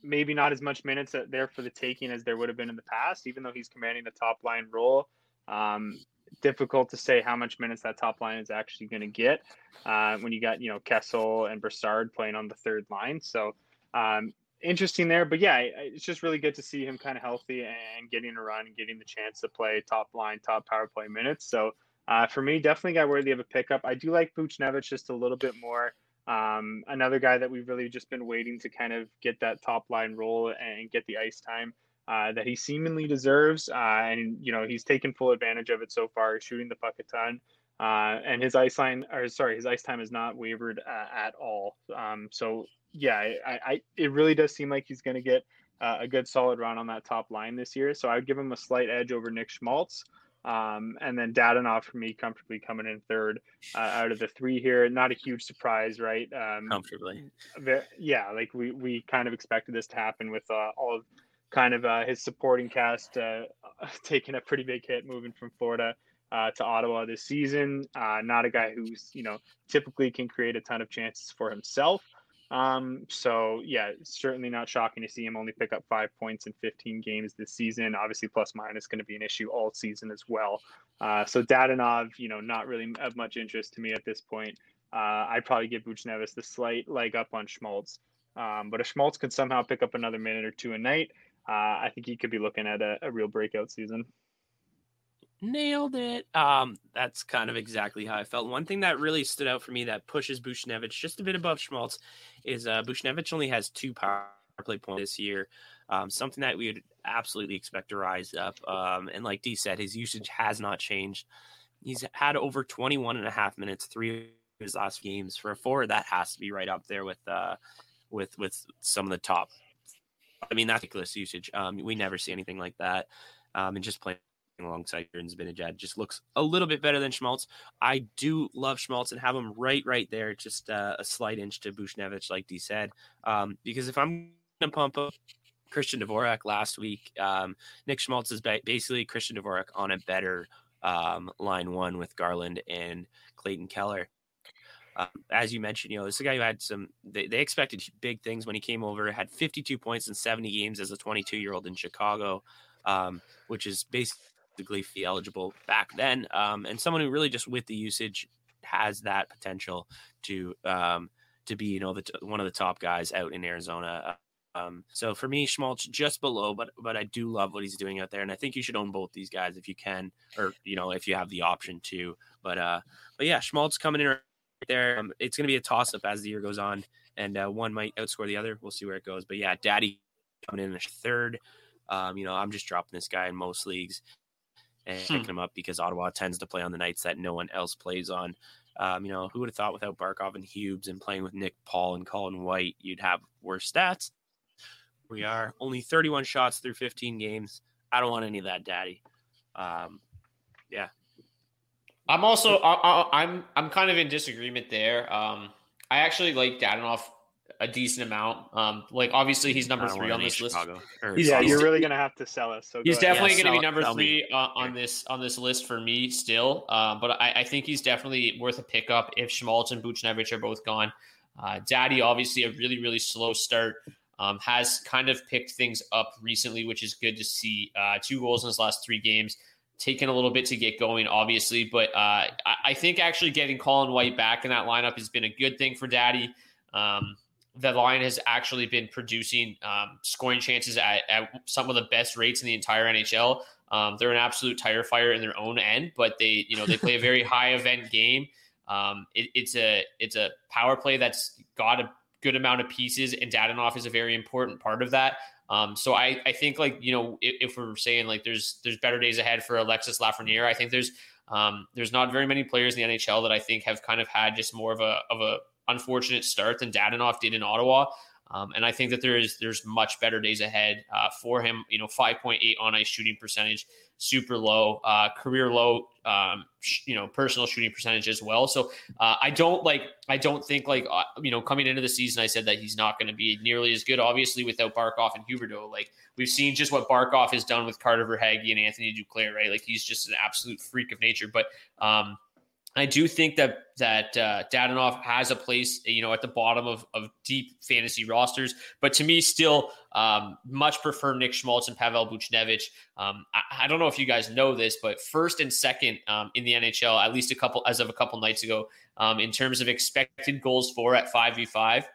maybe not as much minutes there for the taking as there would have been in the past, even though he's commanding the top line role. Um, difficult to say how much minutes that top line is actually going to get uh, when you got you know Kessel and Brassard playing on the third line. So um, interesting there, but yeah, it's just really good to see him kind of healthy and getting a run and getting the chance to play top line, top power play minutes. So uh, for me, definitely got worthy of a pickup. I do like Buchnevich just a little bit more. Um, another guy that we've really just been waiting to kind of get that top line role and get the ice time uh, that he seemingly deserves. Uh, and, you know, he's taken full advantage of it so far, shooting the puck a ton. Uh, and his ice line, or sorry, his ice time has not wavered uh, at all. Um, so, yeah, I, I, it really does seem like he's going to get uh, a good solid run on that top line this year. So I would give him a slight edge over Nick Schmaltz. Um, and then Dadonov for me comfortably coming in third uh, out of the three here. Not a huge surprise, right? Um, comfortably. Yeah, like we, we kind of expected this to happen with uh, all of kind of uh, his supporting cast uh, taking a pretty big hit moving from Florida uh, to Ottawa this season. Uh, not a guy who's, you know, typically can create a ton of chances for himself. Um, so yeah, certainly not shocking to see him only pick up five points in 15 games this season. Obviously, plus minus going to be an issue all season as well. Uh, so Dadonov, you know, not really of much interest to me at this point. Uh, I'd probably give Buchnevich the slight leg up on Schmaltz. Um, but if Schmaltz could somehow pick up another minute or two a night, uh, I think he could be looking at a, a real breakout season. Nailed it. Um, that's kind of exactly how I felt. One thing that really stood out for me that pushes Buchnevich just a bit above Schmaltz is uh, Buchnevich only has two power play points this year. Um, something that we would absolutely expect to rise up. Um, and like D said, his usage has not changed. He's had over 21 and a half minutes, three of his last games. For a forward, that has to be right up there with uh, with with some of the top. I mean, that's ridiculous usage. Um, we never see anything like that. Um, and just playing alongside Jordan Zibanejad just looks a little bit better than Schmaltz. I do love Schmaltz and have him right, right there, just uh, a slight inch to Buchnevich, like D said. Um, because if I'm going to pump up Christian Dvorak last week, um, Nick Schmaltz is ba- basically Christian Dvorak on a better um, line one with Garland and Clayton Keller. Um, as you mentioned, you know, this is a guy who had some, they, they expected big things when he came over, had 52 points in 70 games as a 22 year old in Chicago, um, which is basically basically eligible back then, um, and someone who really just with the usage has that potential to um, to be you know the, one of the top guys out in Arizona. Um, so for me, Schmaltz just below, but but I do love what he's doing out there, and I think you should own both these guys if you can, or you know if you have the option to. But uh, but yeah, Schmaltz coming in right there. Um, it's going to be a toss up as the year goes on, and uh, one might outscore the other. We'll see where it goes. But yeah, Daddy coming in third. Um, you know, I'm just dropping this guy in most leagues and hmm. picking him up because Ottawa tends to play on the nights that no one else plays on. Um, you know, who would have thought without Barkov and Hughes and playing with Nick Paul and Colin White, you'd have worse stats? We are only 31 shots through 15 games. I don't want any of that, Daddy. Um, yeah. I'm also I, am I'm, I'm kind of in disagreement there. Um, I actually like Dadonov a decent amount. Um, like obviously he's number three on this list. yeah, you're really gonna have to sell us. So he's definitely yeah, gonna be number three uh, on this on this list for me still. Um, but I, I, think he's definitely worth a pickup if Schmaltz and Buchnevich are both gone. Uh, Daddy obviously a really really slow start. Um, has kind of picked things up recently, which is good to see. Uh, two goals in his last three games. Taken a little bit to get going, obviously, but uh, I, I think actually getting Colin White back in that lineup has been a good thing for Daddy. Um, the line has actually been producing um, scoring chances at, at, some of the best rates in the entire NHL. Um, they're an absolute tire fire in their own end, but they, you know, they play a very high event game. Um, it, it's a it's a power play that's got a good amount of pieces, and Dadonov is a very important part of that. Um, so I, I think like you know if, if, we're saying like there's there's better days ahead for Alexis Lafreniere, I think there's um, there's not very many players in the NHL that I think have kind of had just more of a of a unfortunate start than Dadonov did in Ottawa. Um, and I think that there is there's much better days ahead uh, for him. You know, 5.8 on ice shooting percentage, super low, uh, career low. Um, sh- you know, personal shooting percentage as well. So uh, I don't like. I don't think like uh, you know coming into the season, I said that he's not going to be nearly as good. Obviously, without Barkov and Huberdeau, like we've seen just what Barkov has done with Carter Verhaeghe and Anthony Duclair, right? Like he's just an absolute freak of nature. But um, I do think that that uh, Dadonov has a place, you know, at the bottom of, of deep fantasy rosters. But to me, still um, much prefer Nick Schmaltz and Pavel Buchnevich. Um, I, I, don't know if you guys know this, but first and second um, in the NHL, at least a couple as of a couple nights ago, um, in terms of expected goals for at five v five.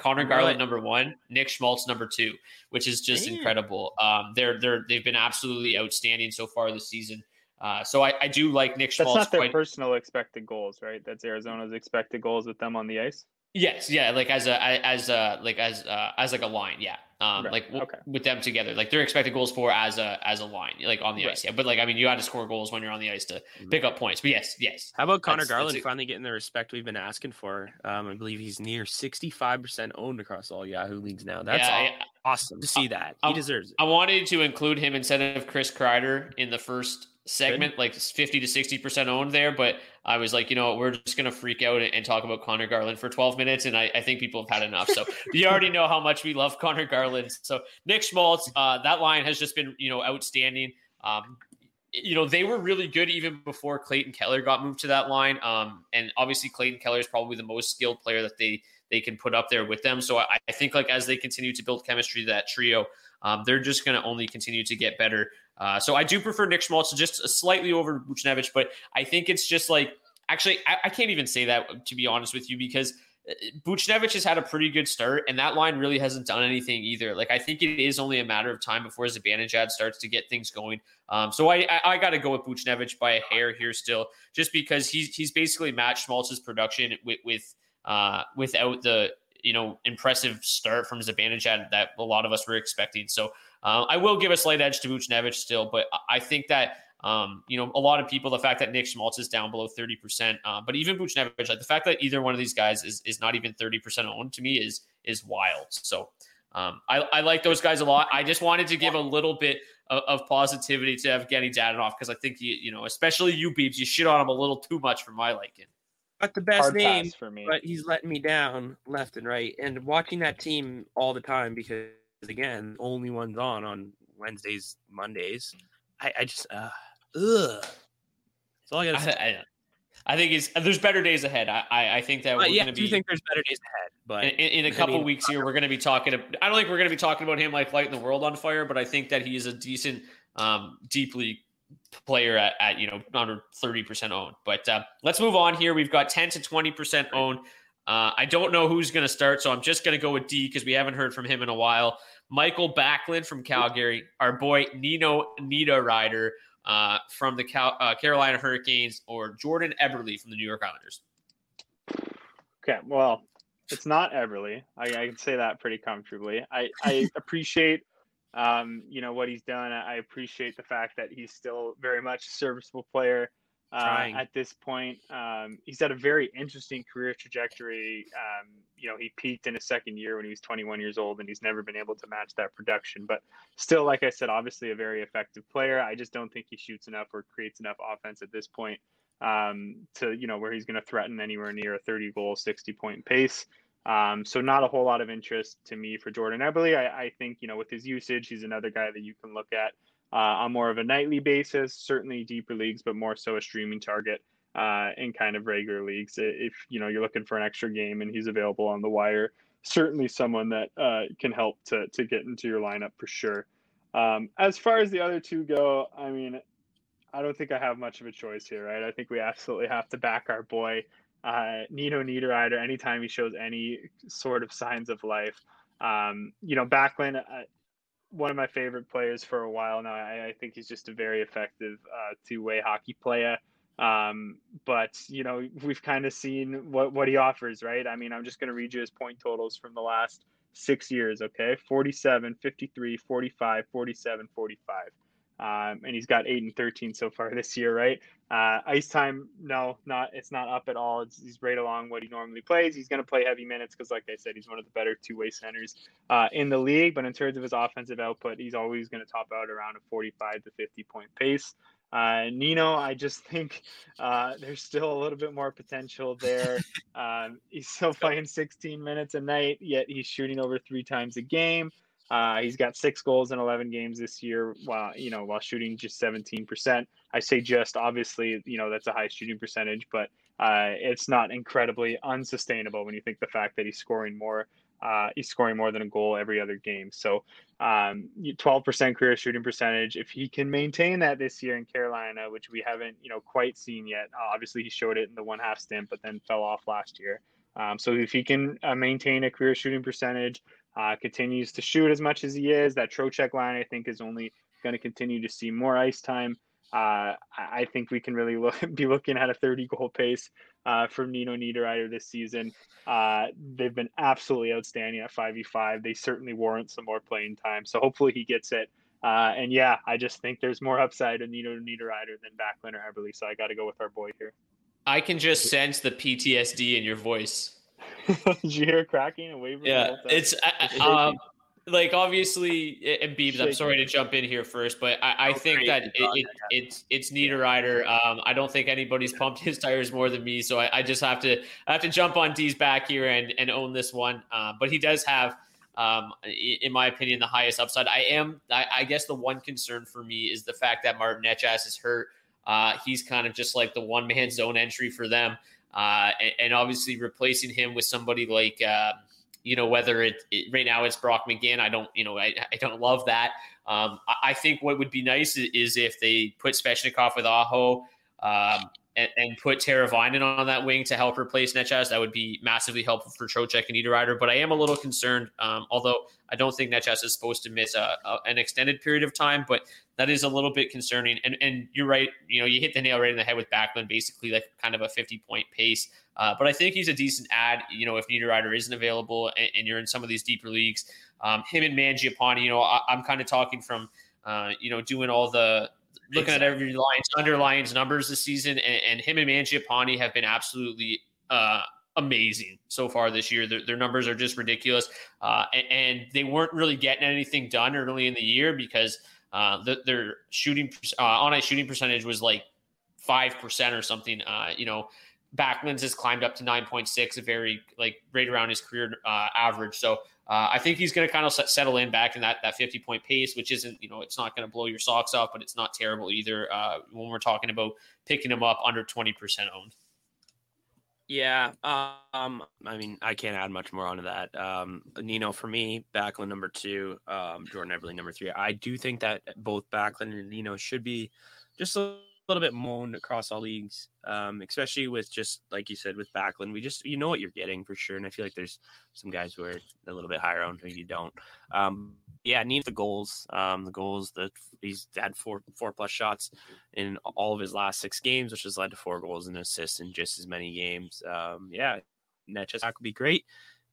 Conor Garland number one, Nick Schmaltz number two, which is just Damn. incredible. Um, they're they're they've been absolutely outstanding so far this season. Uh, so I, I, do like Nick Schmaltz. That's not their quite... personal expected goals, right? That's Arizona's expected goals with them on the ice. Yes, yeah, like as a as a like as uh, as like a line, yeah. Um, right. like w- okay. with them together, like they're expected goals for as a as a line, like on the right. ice. Yeah, but like I mean, you had to score goals when you're on the ice to mm-hmm. pick up points. But yes, yes. How about Conor that's, Garland that's finally getting the respect we've been asking for? Um, I believe he's near 65 percent owned across all Yahoo leagues now. That's yeah, awesome to see that. He I, deserves it. I wanted to include him instead of Chris Kreider in the first segment, like 50 to 60% owned there. But I was like, you know, we're just going to freak out and, talk about Conor Garland for 12 minutes. And I, I think people have had enough. So you already know how much we love Conor Garland. So Nick Schmaltz, uh, that line has just been, you know, outstanding. Um, you know, they were really good even before Clayton Keller got moved to that line. Um, and obviously Clayton Keller is probably the most skilled player that they, they can put up there with them. So I, I think like as they continue to build chemistry, that trio, um, they're just going to only continue to get better. Uh, so I do prefer Nick Schmaltz just slightly over Buchnevich, but I think it's just like actually I, I, can't even say that to be honest with you because Buchnevich has had a pretty good start, and that line really hasn't done anything either. Like I think it is only a matter of time before Zibanejad starts to get things going. Um, so I I, I got to go with Buchnevich by a hair here still, just because he's he's basically matched Schmaltz's production with with uh, without the you know impressive start from Zibanejad that a lot of us were expecting. So uh, I will give a slight edge to Buchnevich still, but I think that um, you know, a lot of people, the fact that Nick Schmaltz is down below 30%, uh, but even Buchnevich, like the fact that either one of these guys is, is not even 30% owned to me is, is wild. So um, I, I like those guys a lot. I just wanted to give a little bit of, positivity to Evgeny Dadonov because I think, you, you know, especially you, Beebs, you shit on him a little too much for my liking. But the best Hard name for me. But he's letting me down left and right. And watching that team all the time because, again, only one's on on Wednesdays, Mondays. I, I just, uh, ugh. That's all I got to say. I, I, I, think it's there's better days ahead. I I, I think that we're yeah, to be. think there's better days ahead, but in, in a couple I mean, weeks here, we're going to be talking. I don't think we're going to be talking about him like lighting the world on fire, but I think that he is a decent, um, deeply player at, at you know under 30% owned. But uh, let's move on here. We've got 10 to 20% owned. Uh, I don't know who's going to start, so I'm just going to go with D because we haven't heard from him in a while. Michael Backlund from Calgary, our boy Nino Niederreiter uh, from the Cal- uh, Carolina Hurricanes or Jordan Eberle from the New York Islanders? Okay, well, it's not Eberle. I, I can say that pretty comfortably. I, I appreciate, um, you know, what he's done. I appreciate the fact that he's still very much a serviceable player uh, at this point. Um, he's had a very interesting career trajectory. Um, you know, he peaked in his second year when he was 21 years old, and he's never been able to match that production. But still, like I said, obviously a very effective player. I just don't think he shoots enough or creates enough offense at this point um, to, you know, where he's going to threaten anywhere near a 30 goal, 60 point pace. Um, so not a whole lot of interest to me for Jordan Eberle. I, I think, you know, with his usage, he's another guy that you can look at uh, on more of a nightly basis, certainly deeper leagues, but more so a streaming target uh, in kind of regular leagues. If you know you're looking for an extra game and he's available on the wire, certainly someone that uh, can help to to get into your lineup for sure. Um, as far as the other two go, I mean, I don't think I have much of a choice here, right? I think we absolutely have to back our boy uh, Nino Niederreiter anytime he shows any sort of signs of life. Um, you know, Backlund, uh, one of my favorite players for a while now. I, I think he's just a very effective uh, two-way hockey player. Um, but you know, we've kind of seen what what he offers, right? I mean, I'm just going to read you his point totals from the last six years. Okay, 47, 53, 45, 47, 45. Um, and he's got eight and 13 so far this year, right? Uh, ice time, no, not it's not up at all. It's, he's right along what he normally plays. He's going to play heavy minutes because, like I said, he's one of the better two-way centers uh, in the league. But in terms of his offensive output, he's always going to top out around a 45 to 50 point pace. Uh, Nino, I just think uh, there's still a little bit more potential there. Um, he's still playing 16 minutes a night, yet he's shooting over three times a game. Uh, he's got six goals in 11 games this year, while you know while shooting just 17%. I say just obviously, you know that's a high shooting percentage, but uh, it's not incredibly unsustainable when you think the fact that he's scoring more. Uh, he's scoring more than a goal every other game. So, um, 12% career shooting percentage. If he can maintain that this year in Carolina, which we haven't, you know, quite seen yet. obviously, he showed it in the one half stint, but then fell off last year. Um, so, if he can uh, maintain a career shooting percentage, uh, continues to shoot as much as he is. That Trocheck line, I think, is only going to continue to see more ice time. Uh, I think we can really look, be looking at a 30 goal pace uh, from Nino Niederreiter this season. Uh, they've been absolutely outstanding at 5v5. They certainly warrant some more playing time. So hopefully he gets it. Uh, and yeah, I just think there's more upside in Nino Niederreiter than Backlund or Eberle. So I got to go with our boy here. I can just sense the PTSD in your voice. Did you hear cracking and waving? Yeah, it's um, like obviously, and Beebs. I'm sorry to jump in here first, but I, I think that it, it, it's it's Niederreiter. Um, I don't think anybody's pumped his tires more than me, so I, I, just have to I have to jump on D's back here and and own this one. Uh, but he does have. Um, in my opinion, the highest upside. I am, I, I, guess, the one concern for me is the fact that Martin Necas is hurt. Uh, he's kind of just like the one man zone entry for them. Uh, and, and, obviously replacing him with somebody like, uh, you know, whether it, it, right now it's Brock McGinn. I don't, you know, I, I don't love that. Um, I, I, think what would be nice is, is if they put Svechnikov with Aho. Um, and, and put Teravainen on that wing to help replace Necas, that would be massively helpful for Trocheck and Niederreiter. But I am a little concerned, um, although I don't think Necas is supposed to miss a, a, an extended period of time, but that is a little bit concerning. And and you're right, you know, you hit the nail right in the head with Backlund, basically like kind of a 50 point pace. Uh, but I think he's a decent ad, you know, if Niederreiter isn't available and, and you're in some of these deeper leagues. Um, him and Mangiapane, you know, I, am kind of talking from, uh, you know, doing all the looking at every Lions underlines numbers this season, and, and him and Mangiapane have been absolutely uh, amazing so far this year. Their, their numbers are just ridiculous, uh, and, and, they weren't really getting anything done early in the year because uh, the, their shooting uh, on ice shooting percentage was like five percent or something. Uh, you know. Backlund's has climbed up to 9.6, a very like right around his career uh, average. So uh, I think he's going to kind of settle in back in that that 50 point pace, which isn't you know it's not going to blow your socks off, but it's not terrible either when we're talking about picking him up under 20 percent owned. Yeah, um, I mean, I can't add much more onto that. Um, Nino, for me, Backlund number two, um, Jordan Eberle number three. I do think that both Backlund and Nino should be just a little bit moaned across all leagues, um, especially with just like you said with Backlund. We just you know what you're getting for sure, and I feel like there's some guys who are a little bit higher on who you don't. Um, yeah, need the goals. Um, the goals that he's had four four plus shots in all of his last six games, which has led to four goals and assists in just as many games. Um, yeah, net just would be great,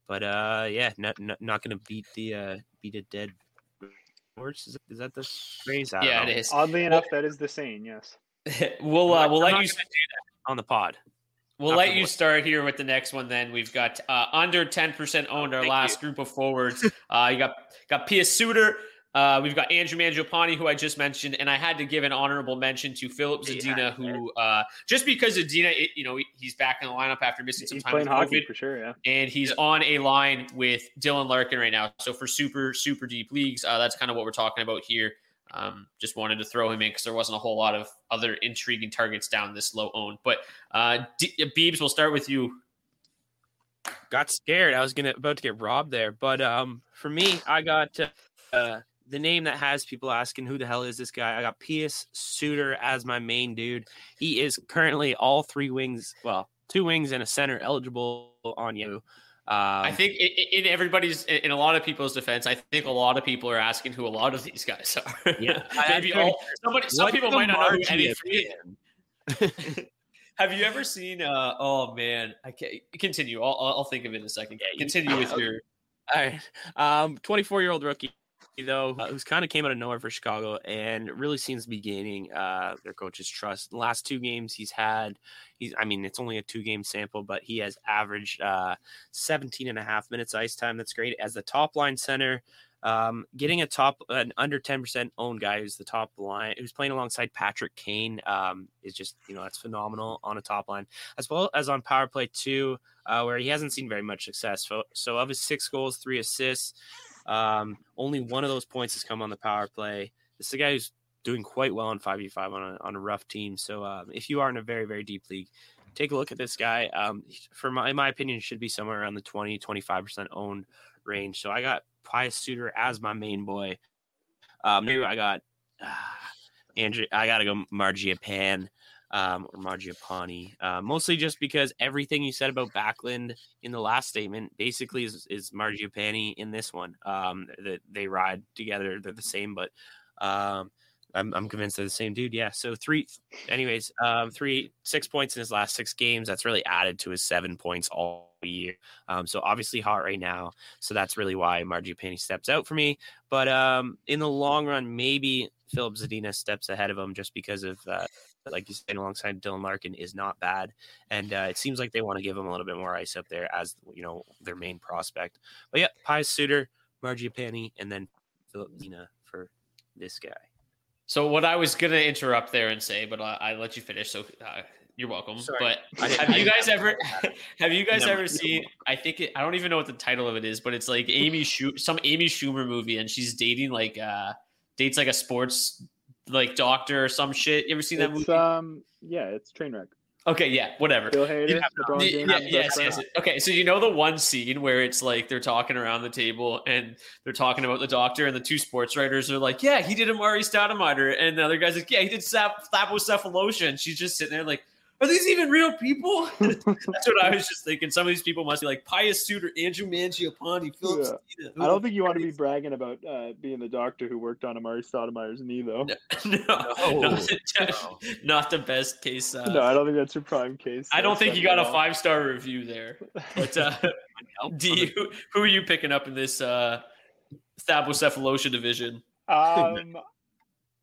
but uh, yeah, not not, not going to beat the uh, beat a dead horse. Is, that the phrase? yeah, know. it is. Oddly enough, that is the saying. Yes. we'll uh, we'll let you on the pod. We'll let you start here with the next one. Then we've got uh, under ten percent owned. Our Thank last you. group of forwards. Uh, you got got Pius Suter. Uh, we've got Andrew Mangiapane, who I just mentioned, and I had to give an honorable mention to Filip Zadina, yeah, who uh, just because Zadina, it, you know, he's back in the lineup after missing some time playing hockey for sure, yeah, and he's on a line with Dylan Larkin right now. So for super super deep leagues, uh, that's kind of what we're talking about here. Um, just wanted to throw him in because there wasn't a whole lot of other intriguing targets down this low owned. But uh, D- Beebs, we'll start with you. Got scared. I was gonna about to get robbed there, but um, for me, I got uh, the name that has people asking who the hell is this guy. I got Pius Suter as my main dude. He is currently all three wings, well, two wings and a center eligible on you. Um, I think in, in, everybody's, in a lot of people's defense, I think a lot of people are asking who a lot of these guys are. Yeah, maybe all. Somebody, some people might not know who any three. Have you ever seen? Uh, oh man, I can't continue. I'll, I'll think of it in a second. Continue with your. All right, um, twenty-four year old rookie though, uh, who's kind of came out of nowhere for Chicago and really seems to be gaining uh, their coach's trust. The last two games he's had, he's I mean, it's only a two game sample, but he has averaged uh, 17 and a half minutes ice time. That's great. As the top line center, um, getting a top, an under 10% owned guy who's the top line, who's playing alongside Patrick Kane um, is just, you know, that's phenomenal on a top line, as well as on power play two, uh, where he hasn't seen very much success. So, so of his six goals, three assists, um, only one of those points has come on the power play. This is a guy who's doing quite well in 5v5 on a, on a rough team. So um, if you are in a very, very deep league, take a look at this guy. Um, for my, in my opinion, should be somewhere around the 20, 25% owned range. So I got Pius Suter as my main boy. Um, maybe I got uh, Andrew. I got to go Mangiapane um, or Mangiapane, uh, mostly just because everything you said about Backlund in the last statement basically is, is Mangiapane in this one. Um, that they ride together, they're the same, but um, I'm, I'm convinced they're the same dude. Yeah. So three, anyways, um, three, six points in his last six games. That's really added to his seven points all year. Um, so obviously hot right now. So that's really why Mangiapane steps out for me. But um, in the long run, maybe Filip Zadina steps ahead of him just because of uh, like you said, alongside Dylan Larkin is not bad. And uh, it seems like they want to give him a little bit more ice up there as, you know, their main prospect. But yeah, Pius Suter, Mangiapane, and then Filip Zadina for this guy. So what I was going to interrupt there and say, but I, I let you finish. So uh, you're welcome. Sorry. But have you guys ever have you guys ever seen? I think it, I don't even know what the title of it is, but it's like Amy Schumer, some Amy Schumer movie, and she's dating like uh dates like a sports like doctor or some shit. You ever seen that it's, movie? Um, yeah, it's Trainwreck. Okay, yeah, whatever. Bill Hader, yeah, James, yeah, yes, yes. Okay, so you know the one scene where it's like they're talking around the table and they're talking about the doctor, and the two sports writers are like, "Yeah, he did Amar'e Stoudemire," and the other guy's like, "Yeah, he did Sap- and she's just sitting there like, are these even real people? That's what I was just thinking. Some of these people must be like Pius Suter, Andrew Mangiapane, Filip Yeah. Zadina. Who I don't think you want to be bragging about uh, being the doctor who worked on Amar'e Stoudemire's knee, though. no, No. not, not the best case. Uh, no, I don't think that's your prime case. I don't think you got a five star review there. But uh, do you, who are you picking up in this uh, Thabocephalosha division? Um,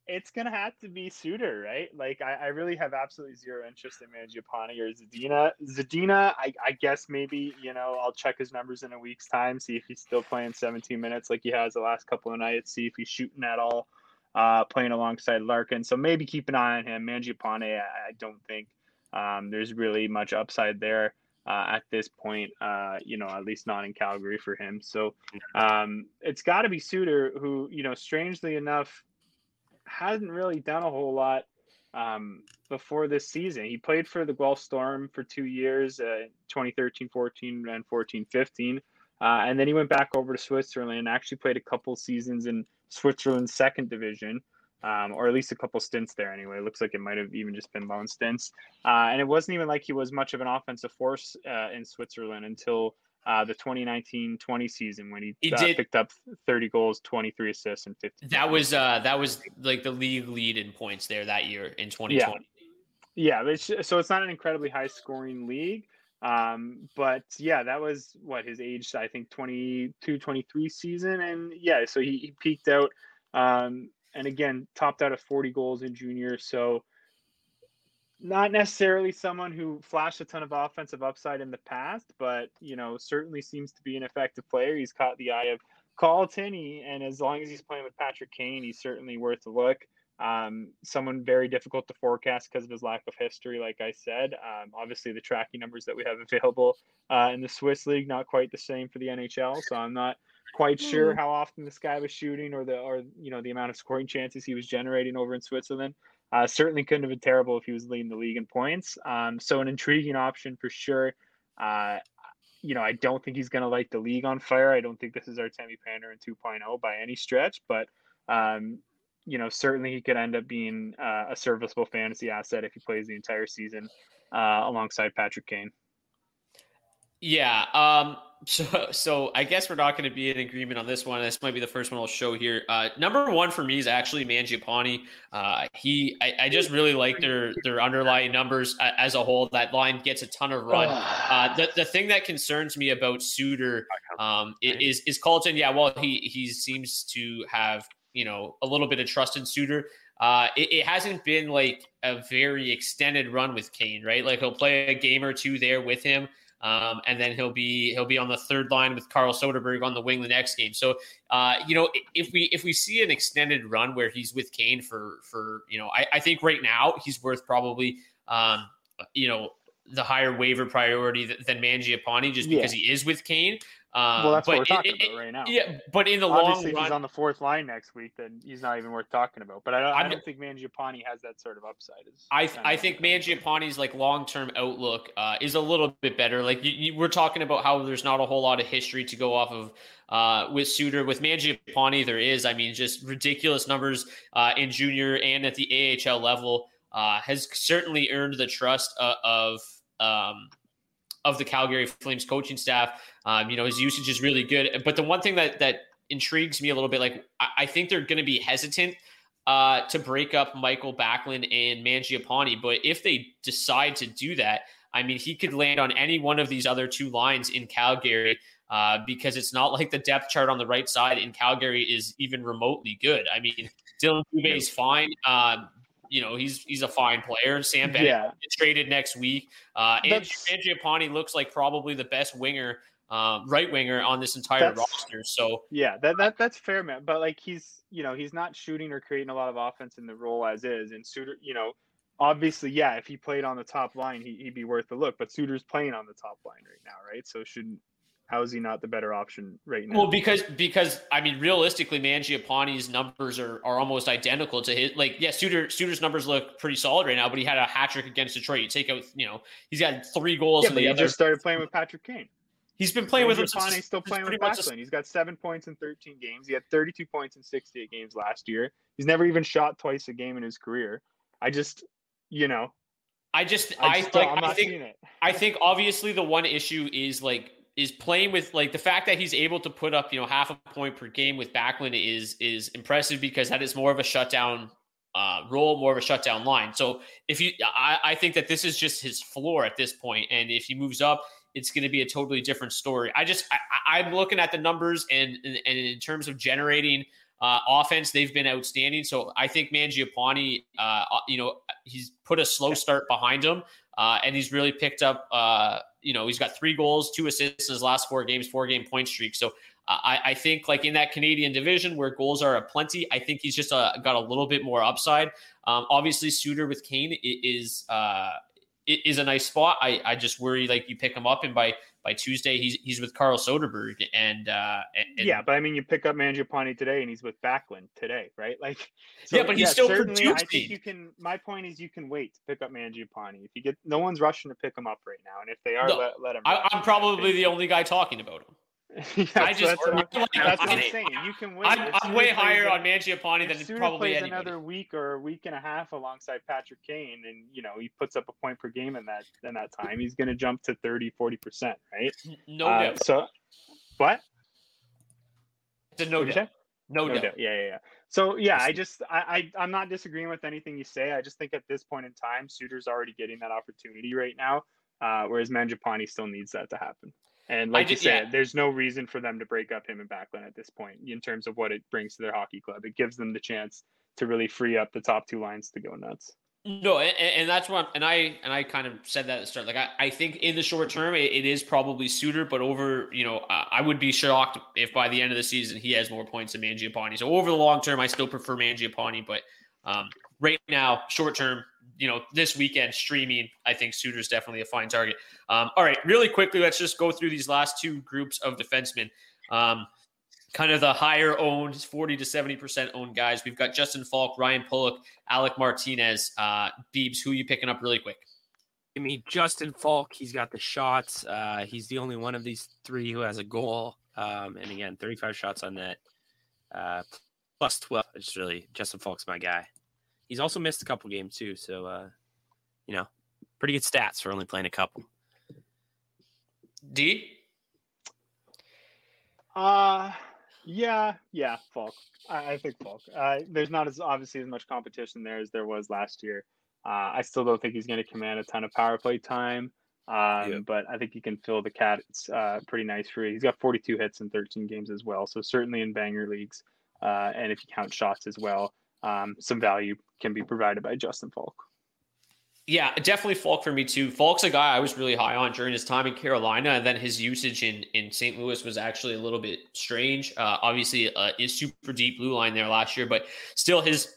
it's gonna have to be Suter, right? Like, I, I really have absolutely zero interest in Mangiapane or Zadina. Zadina, I, I guess maybe you know I'll check his numbers in a week's time, see if he's still playing 17 minutes like he has the last couple of nights, see if he's shooting at all, uh, playing alongside Larkin. So maybe keep an eye on him. Mangiapane, I, I don't think um, there's really much upside there. Uh, at this point, uh, you know, at least not in Calgary for him. So um, it's got to be Suter, who, you know, strangely enough, hasn't really done a whole lot um, before this season. He played for the Guelph Storm for two years, uh, 2013 14 and 14 15. Uh, and then he went back over to Switzerland and actually played a couple seasons in Switzerland's second division, um, or at least a couple stints there anyway. It looks like it might have even just been loan stints. Uh, and it wasn't even like he was much of an offensive force uh, in Switzerland until uh, the 2019-20 season when he, He uh, did- picked up 30 goals, 23 assists, and 50. That was uh, that was like the league lead in points there that year in 2020. Yeah, but it's, so it's not an incredibly high scoring league. Um, but yeah, that was what his age, I think 22, 23 season. And yeah, so he, he peaked out. Um, and again, topped out at 40 goals in junior. So not necessarily someone who flashed a ton of offensive upside in the past, but you know, certainly seems to be an effective player. He's caught the eye of Colton, and as long as he's playing with Patrick Kane, he's certainly worth a look. Um, someone very difficult to forecast because of his lack of history, like I said. Um, obviously, the tracking numbers that we have available uh, in the Swiss league not quite the same for the NHL, so I'm not quite sure how often this guy was shooting or the or you know the amount of scoring chances he was generating over in Switzerland. Uh, certainly couldn't have been terrible if he was leading the league in points. Um, so an intriguing option for sure. Uh, you know, I don't think he's going to light the league on fire. I don't think this is our Temi Panarin 2.0 by any stretch, but um, you know, certainly he could end up being uh, a serviceable fantasy asset if he plays the entire season uh, alongside Patrick Kane. Yeah. Um, so, so I guess we're not going to be in agreement on this one. This might be the first one I'll show here. Uh, number one for me is actually Mangiapane. Uh, he, I, I just really like their their underlying numbers as a whole. That line gets a ton of run. Uh, the the thing that concerns me about Suter um, is is Colton. Yeah, well, he he seems to have you know a little bit of trust in Suter. Uh, it, it hasn't been like a very extended run with Kane, right? Like he'll play a game or two there with him. Um, and then he'll be he'll be on the third line with Carl Soderberg on the wing the next game. So uh, you know if we if we see an extended run where he's with Kane for for you know I, I think right now he's worth probably um, you know the higher waiver priority th- than Mangiapane just Yeah. because he is with Kane. Um, well, that's what we're talking it- about right now. Yeah, but in the Obviously, long if he's on the fourth line next week, then he's not even worth talking about. But I don't, I don't think Mangiapane has that sort of upside. I I of- think Mangiapane's like long term outlook uh, is a little bit better. Like you, you, we're talking about how there's not a whole lot of history to go off of uh, with Suter. With Mangiapane, there is. I mean, just ridiculous numbers uh, in junior and at the AHL level. Uh, has certainly earned the trust uh, of um, of the Calgary Flames coaching staff. Um, you know, his usage is really good. But the one thing that that intrigues me a little bit, like I, I think they're going to be hesitant uh, to break up Michael Backlund and Mangiapane. But if they decide to do that, I mean, he could land on any one of these other two lines in Calgary uh, because it's not like the depth chart on the right side in Calgary is even remotely good. I mean, Dillon Dubé is fine. Um, you know, he's he's a fine player. Sam Bennett Yeah. traded next week. Uh, and Mangiapane looks like probably the best winger, um, right winger on this entire roster. So Yeah, that, that that's fair, man. But like he's you know he's not shooting or creating a lot of offense in the role as is. And Suter, you know, obviously, yeah, if he played on the top line, he, he'd be worth a look. But Suter's playing on the top line right now, right? So shouldn't how is he not the better option right now? Well, because because I mean, realistically, Mangiapane's numbers are, are almost identical to his. Like, yeah, Suter Suter's numbers look pretty solid right now, but he had a hat trick against Detroit. You take out, you know, he's got three goals yeah, but he other. just started playing with Patrick Kane. he's been playing with him. Since- still playing with Backlund. He's got seven points in 13 games. He had 32 points in 68 games last year. He's never even shot twice a game in his career. I just, you know, I just I I, just like I'm I think it. I think obviously the one issue is like is playing with like the fact that he's able to put up you know half a point per game with Backlund is is impressive because that is more of a shutdown uh, role, more of a shutdown line. So if you, I, I think that this is just his floor at this point, and if he moves up, it's going to be a totally different story. I just I, I'm looking at the numbers and and, in terms of generating. Uh, offense, they've been outstanding. So I think Mangiapane, uh, you know, he's put a slow start behind him. Uh, and he's really picked up, uh, you know, he's got three goals, two assists in his last four games, four game point streak. So uh, I, I think, like in that Canadian division where goals are aplenty, I think he's just uh, got a little bit more upside. Um, obviously, Suter with Kane is uh, is a nice spot. I, I just worry like you pick him up and by by Tuesday he's he's with Carl Soderberg and, uh, and, yeah, but I mean, you pick up Mangiapane today, and he's with Backlund today, right? Like, so, Yeah, but he's still certainly, I think you can. My point is, you can wait to pick up Mangiapane. If you get, no one's rushing to pick him up right now, and if they are, No, let, let him. I, I'm probably the only guy talking about him. Yeah, I so just- that's what, that's what I'm saying. You can wait. I'm, I'm way higher on Mangiapane than probably plays anybody. another week or a week and a half alongside Patrick Kane, and you know he puts up a point per game in that in that time, he's going to jump to 30, 40 percent, right? No Uh, doubt. So, what? It's a no doubt. No, No doubt. doubt. Yeah, yeah, yeah. So yeah, I just I, I I'm not disagreeing with anything you say. I just think at this point in time, Suter's already getting that opportunity right now, uh, whereas Mangiapane still needs that to happen. And like you said, yeah. there's no reason for them to break up him and Backlund at this point in terms of what it brings to their hockey club. It gives them the chance to really free up the top two lines to go nuts. No, and, and that's what, and I and I kind of said that at the start. Like I, I think in the short term, it, it is probably Suter, but over, you know, I, I would be shocked if by the end of the season he has more points than Mangiapane. So over the long term, I still prefer Mangiapane, but um, right now, short term, you know, this weekend streaming, I think Suter's definitely a fine target. Um, all right, really quickly, let's just go through these last two groups of defensemen. Um, kind of the higher owned 40 to 70% owned guys. We've got Justin Faulk, Ryan Pulock, Alec Martinez, uh, Beebs. Who you picking up really quick? I mean, Justin Faulk, he's got the shots. Uh, he's the only one of these three who has a goal. Um, and again, 35 shots on net, uh, plus 12. It's really Justin Faulk's my guy. He's also missed a couple games too. So, uh, you know, pretty good stats for only playing a couple. D? Uh yeah, yeah, Faulk. I, I think Faulk. Uh, there's not as obviously as much competition there as there was last year. Uh, I still don't think he's going to command a ton of power play time, um, Yeah. but I think he can fill the cats uh, pretty nice for. He's got 42 hits in 13 games as well, so certainly in banger leagues, uh, and if you count shots as well, um, some value can be provided by Justin Faulk. Yeah, definitely Faulk for me too. Faulk's a guy I was really high on during his time in Carolina, and then his usage in, in St. Louis was actually a little bit strange. Uh, obviously, uh, is super deep blue line there last year, but still his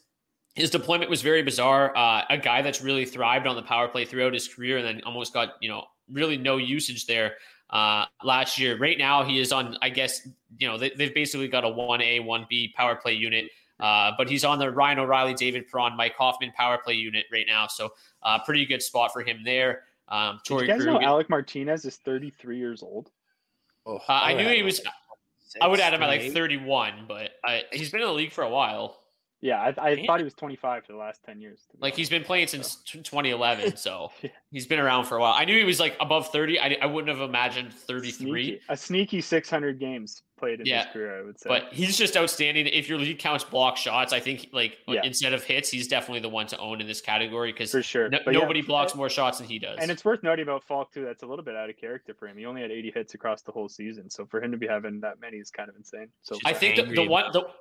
his deployment was very bizarre. Uh, a guy that's really thrived on the power play throughout his career, and then almost got you know really no usage there uh, last year. Right now, he is on. I guess you know they, they've basically got a one A one B power play unit. Uh, but he's on the Ryan O'Reilly, David Perron, Mike Hoffman power play unit right now. So uh, pretty good spot for him there. Um, Did you guys know Krug, uh, Alec Martinez is 33 years old? Oh, I knew he was. I would add him at like 31, but I, he's been in the league for a while. Yeah, I, I Damn. thought he was 25 for the last 10 years. to be Like he's honest. been playing since t- 2011, so Yeah. he's been around for a while. I knew he was like above 30. I, I wouldn't have imagined 33, Sneaky, a sneaky 600 games played in Yeah, his career, I would say. but he's just outstanding. If your league counts block shots, I think like uh, Yeah. instead of hits, he's definitely the one to own in this category because for sure, no, But yeah, nobody blocks more shots than he does. And it's worth noting about Faulk too. That's a little bit out of character for him. He only had 80 hits across the whole season, so for him to be having that many is kind of insane. So I think the, the one the, throwing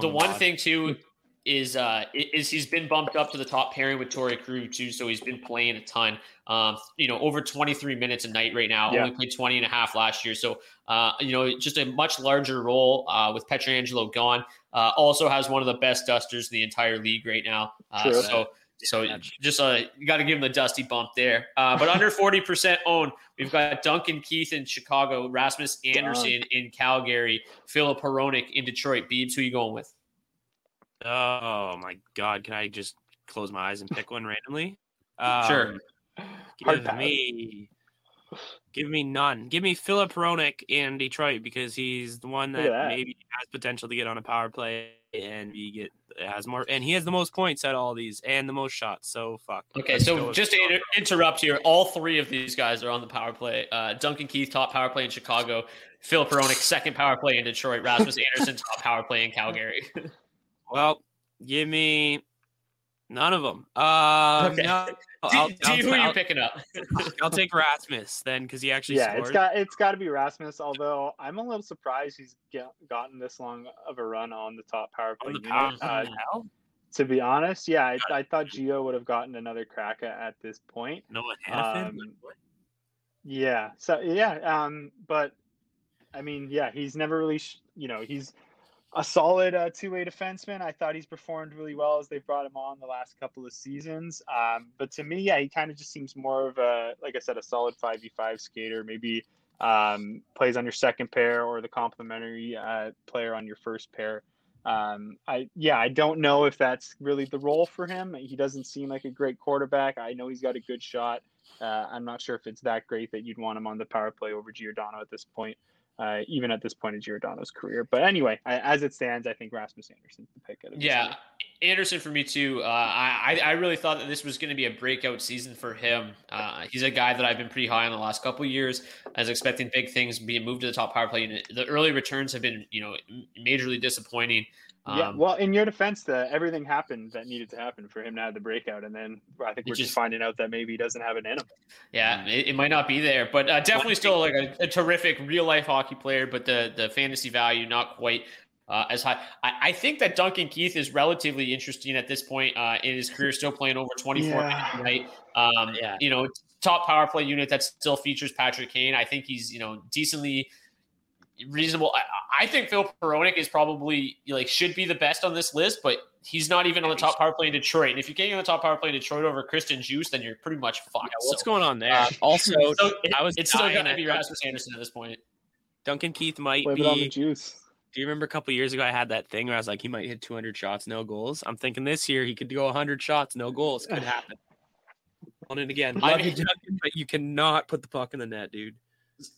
the one thing too is uh is he's been bumped up to the top pairing with Torey Krug too, so he's been playing a ton. Um, you know, over 23 minutes a night right now. Yeah. Only played 20 and a half last year, so uh, you know, just a much larger role uh, with Pietrangelo gone. Uh, also has one of the best dusters in the entire league right now. Uh, so. So Yeah. just uh, you got to give him the dusty bump there. Uh, but under 40% owned, we've got Duncan Keith in Chicago, Rasmus Andersson in Calgary, Filip Hronek in Detroit. Beebs, who you going with? Oh my God! Can I just close my eyes and pick one randomly? Sure. Um, Hard Give pass. me, give me none. Give me Filip Hronek in Detroit because he's the one that, that. maybe has potential to get on a power play and we get has more, and he has the most points at all these and the most shots. So fuck. Okay, Let's so just to inter- interrupt here, all three of these guys are on the power play. Uh, Duncan Keith, top power play in Chicago. Phil Peronic, second power play in Detroit. Rasmus Andersson, top power play in Calgary. Well, give me none of them. Um, Okay. no, D, I'll, D, I'll- who are you I'll- picking up? I'll take Rasmus then because he actually yeah, scored. it's got it's got to be Rasmus. Although I'm a little surprised he's get, gotten this long of a run on the top power play the unit. power Uh, now. to be honest, yeah, I, I thought Gio would have gotten another crack at, at this point. No one Hanifin? um, Yeah. So yeah, um, but I mean, yeah, he's never really, sh- you know, he's a solid uh, two-way defenseman. I thought he's performed really well as they brought him on the last couple of seasons. Um, but to me, yeah, he kind of just seems more of a, like I said, a solid five v five skater. Maybe um, plays on your second pair or the complementary uh, player on your first pair. Um, I yeah, I don't know if that's really the role for him. He doesn't seem like a great quarterback. I know he's got a good shot. Uh, I'm not sure if it's that great that you'd want him on the power play over Giordano at this point, uh, even at this point in Giordano's career. But anyway, I, as it stands, I think Rasmus Andersson's the pick. Yeah. Anderson for me too. Uh, I I really thought that this was going to be a breakout season for him. Uh, he's a guy that I've been pretty high on the last couple of years. I was expecting big things, being moved to the top power play unit. The early returns have been you know majorly disappointing. Yeah. Um, Well, in your defense, the everything happened that needed to happen for him to have the breakout, and then I think we're just just- finding out that maybe he doesn't have an in him. Yeah, it, it might not be there, but uh, definitely still like a, a terrific real life hockey player. But the the fantasy value not quite uh, as high. I, I think that Duncan Keith is relatively interesting at this point uh, in his career, still playing over twenty four Yeah. minutes a night. Um, Yeah. you know, top power play unit that still features Patrick Kane. I think he's you know decently reasonable. I, I think Phil Peronic is probably like should be the best on this list, but he's not even on the top power play in Detroit. And if you're getting on the top power play in Detroit over Christian Djoos, then you're pretty much fucked. Yeah, what's So- going on there? uh, also, so it- I was it's still going to be Duncan Rasmus Andersson at this point. Duncan Keith might Blame it on the be. juice. Do you remember a couple years ago I had that thing where I was like, he might hit 200 shots, no goals. I'm thinking this year he could go 100 shots, no goals. Could happen. On it again. I Love you, Duncan, but you cannot put the puck in the net, dude.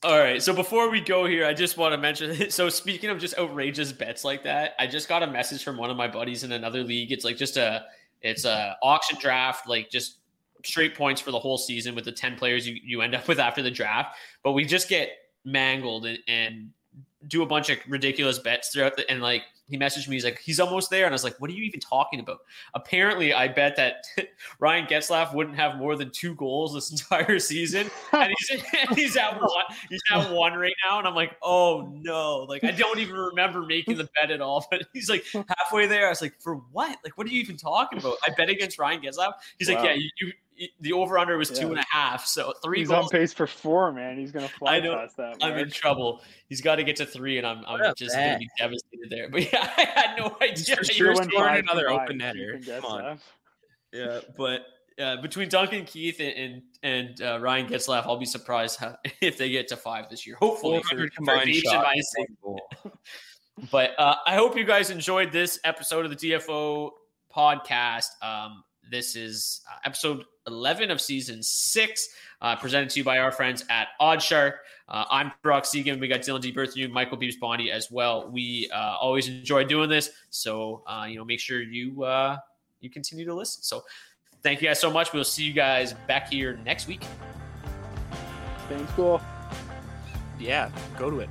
All right. So before we go here, I just want to mention. So speaking of just outrageous bets like that, I just got a message from one of my buddies in another league. It's like just a, it's a auction draft, like just straight points for the whole season with the ten players you you end up with after the draft. But we just get mangled and, and do a bunch of ridiculous bets throughout the and like he messaged me he's like he's almost there and I was like what are you even talking about? Apparently I bet that Ryan Getzlaf wouldn't have more than two goals this entire season and he's and he's at one he's at one right now and I'm like oh no. Like I don't even remember making the bet at all but he's like halfway there I was like for what? Like what are you even talking about? I bet against Ryan Getzlaf. He's like yeah you, you the over under was two Yeah. and a half so three He's goals on pace for four, man. He's gonna fly I know. past that. I'm in trouble. He's got to get to three, and I'm, I'm What just going to be devastated there. But yeah, I had no idea. for he sure was went scoring another Combined, open netter. Come on. Getzlaf. Yeah, but uh, between Duncan Keith and and, and uh, Ryan Getzlaf, I'll be surprised how, if they get to five this year. Hopefully, for, 400 for combined Beach shots. But uh, I hope you guys enjoyed this episode of the DFO podcast. Um, this is uh, episode 11 of season six, uh, presented to you by our friends at OddsShark. Uh, I'm Brock Seguin. We got Dylan D. Berthew, Michael Beebs Bondi as well. We uh, always enjoy doing this. So, uh, you know, make sure you uh, you continue to listen. So, thank you guys so much. We'll see you guys back here next week. Thanks, cool. Yeah, go to it.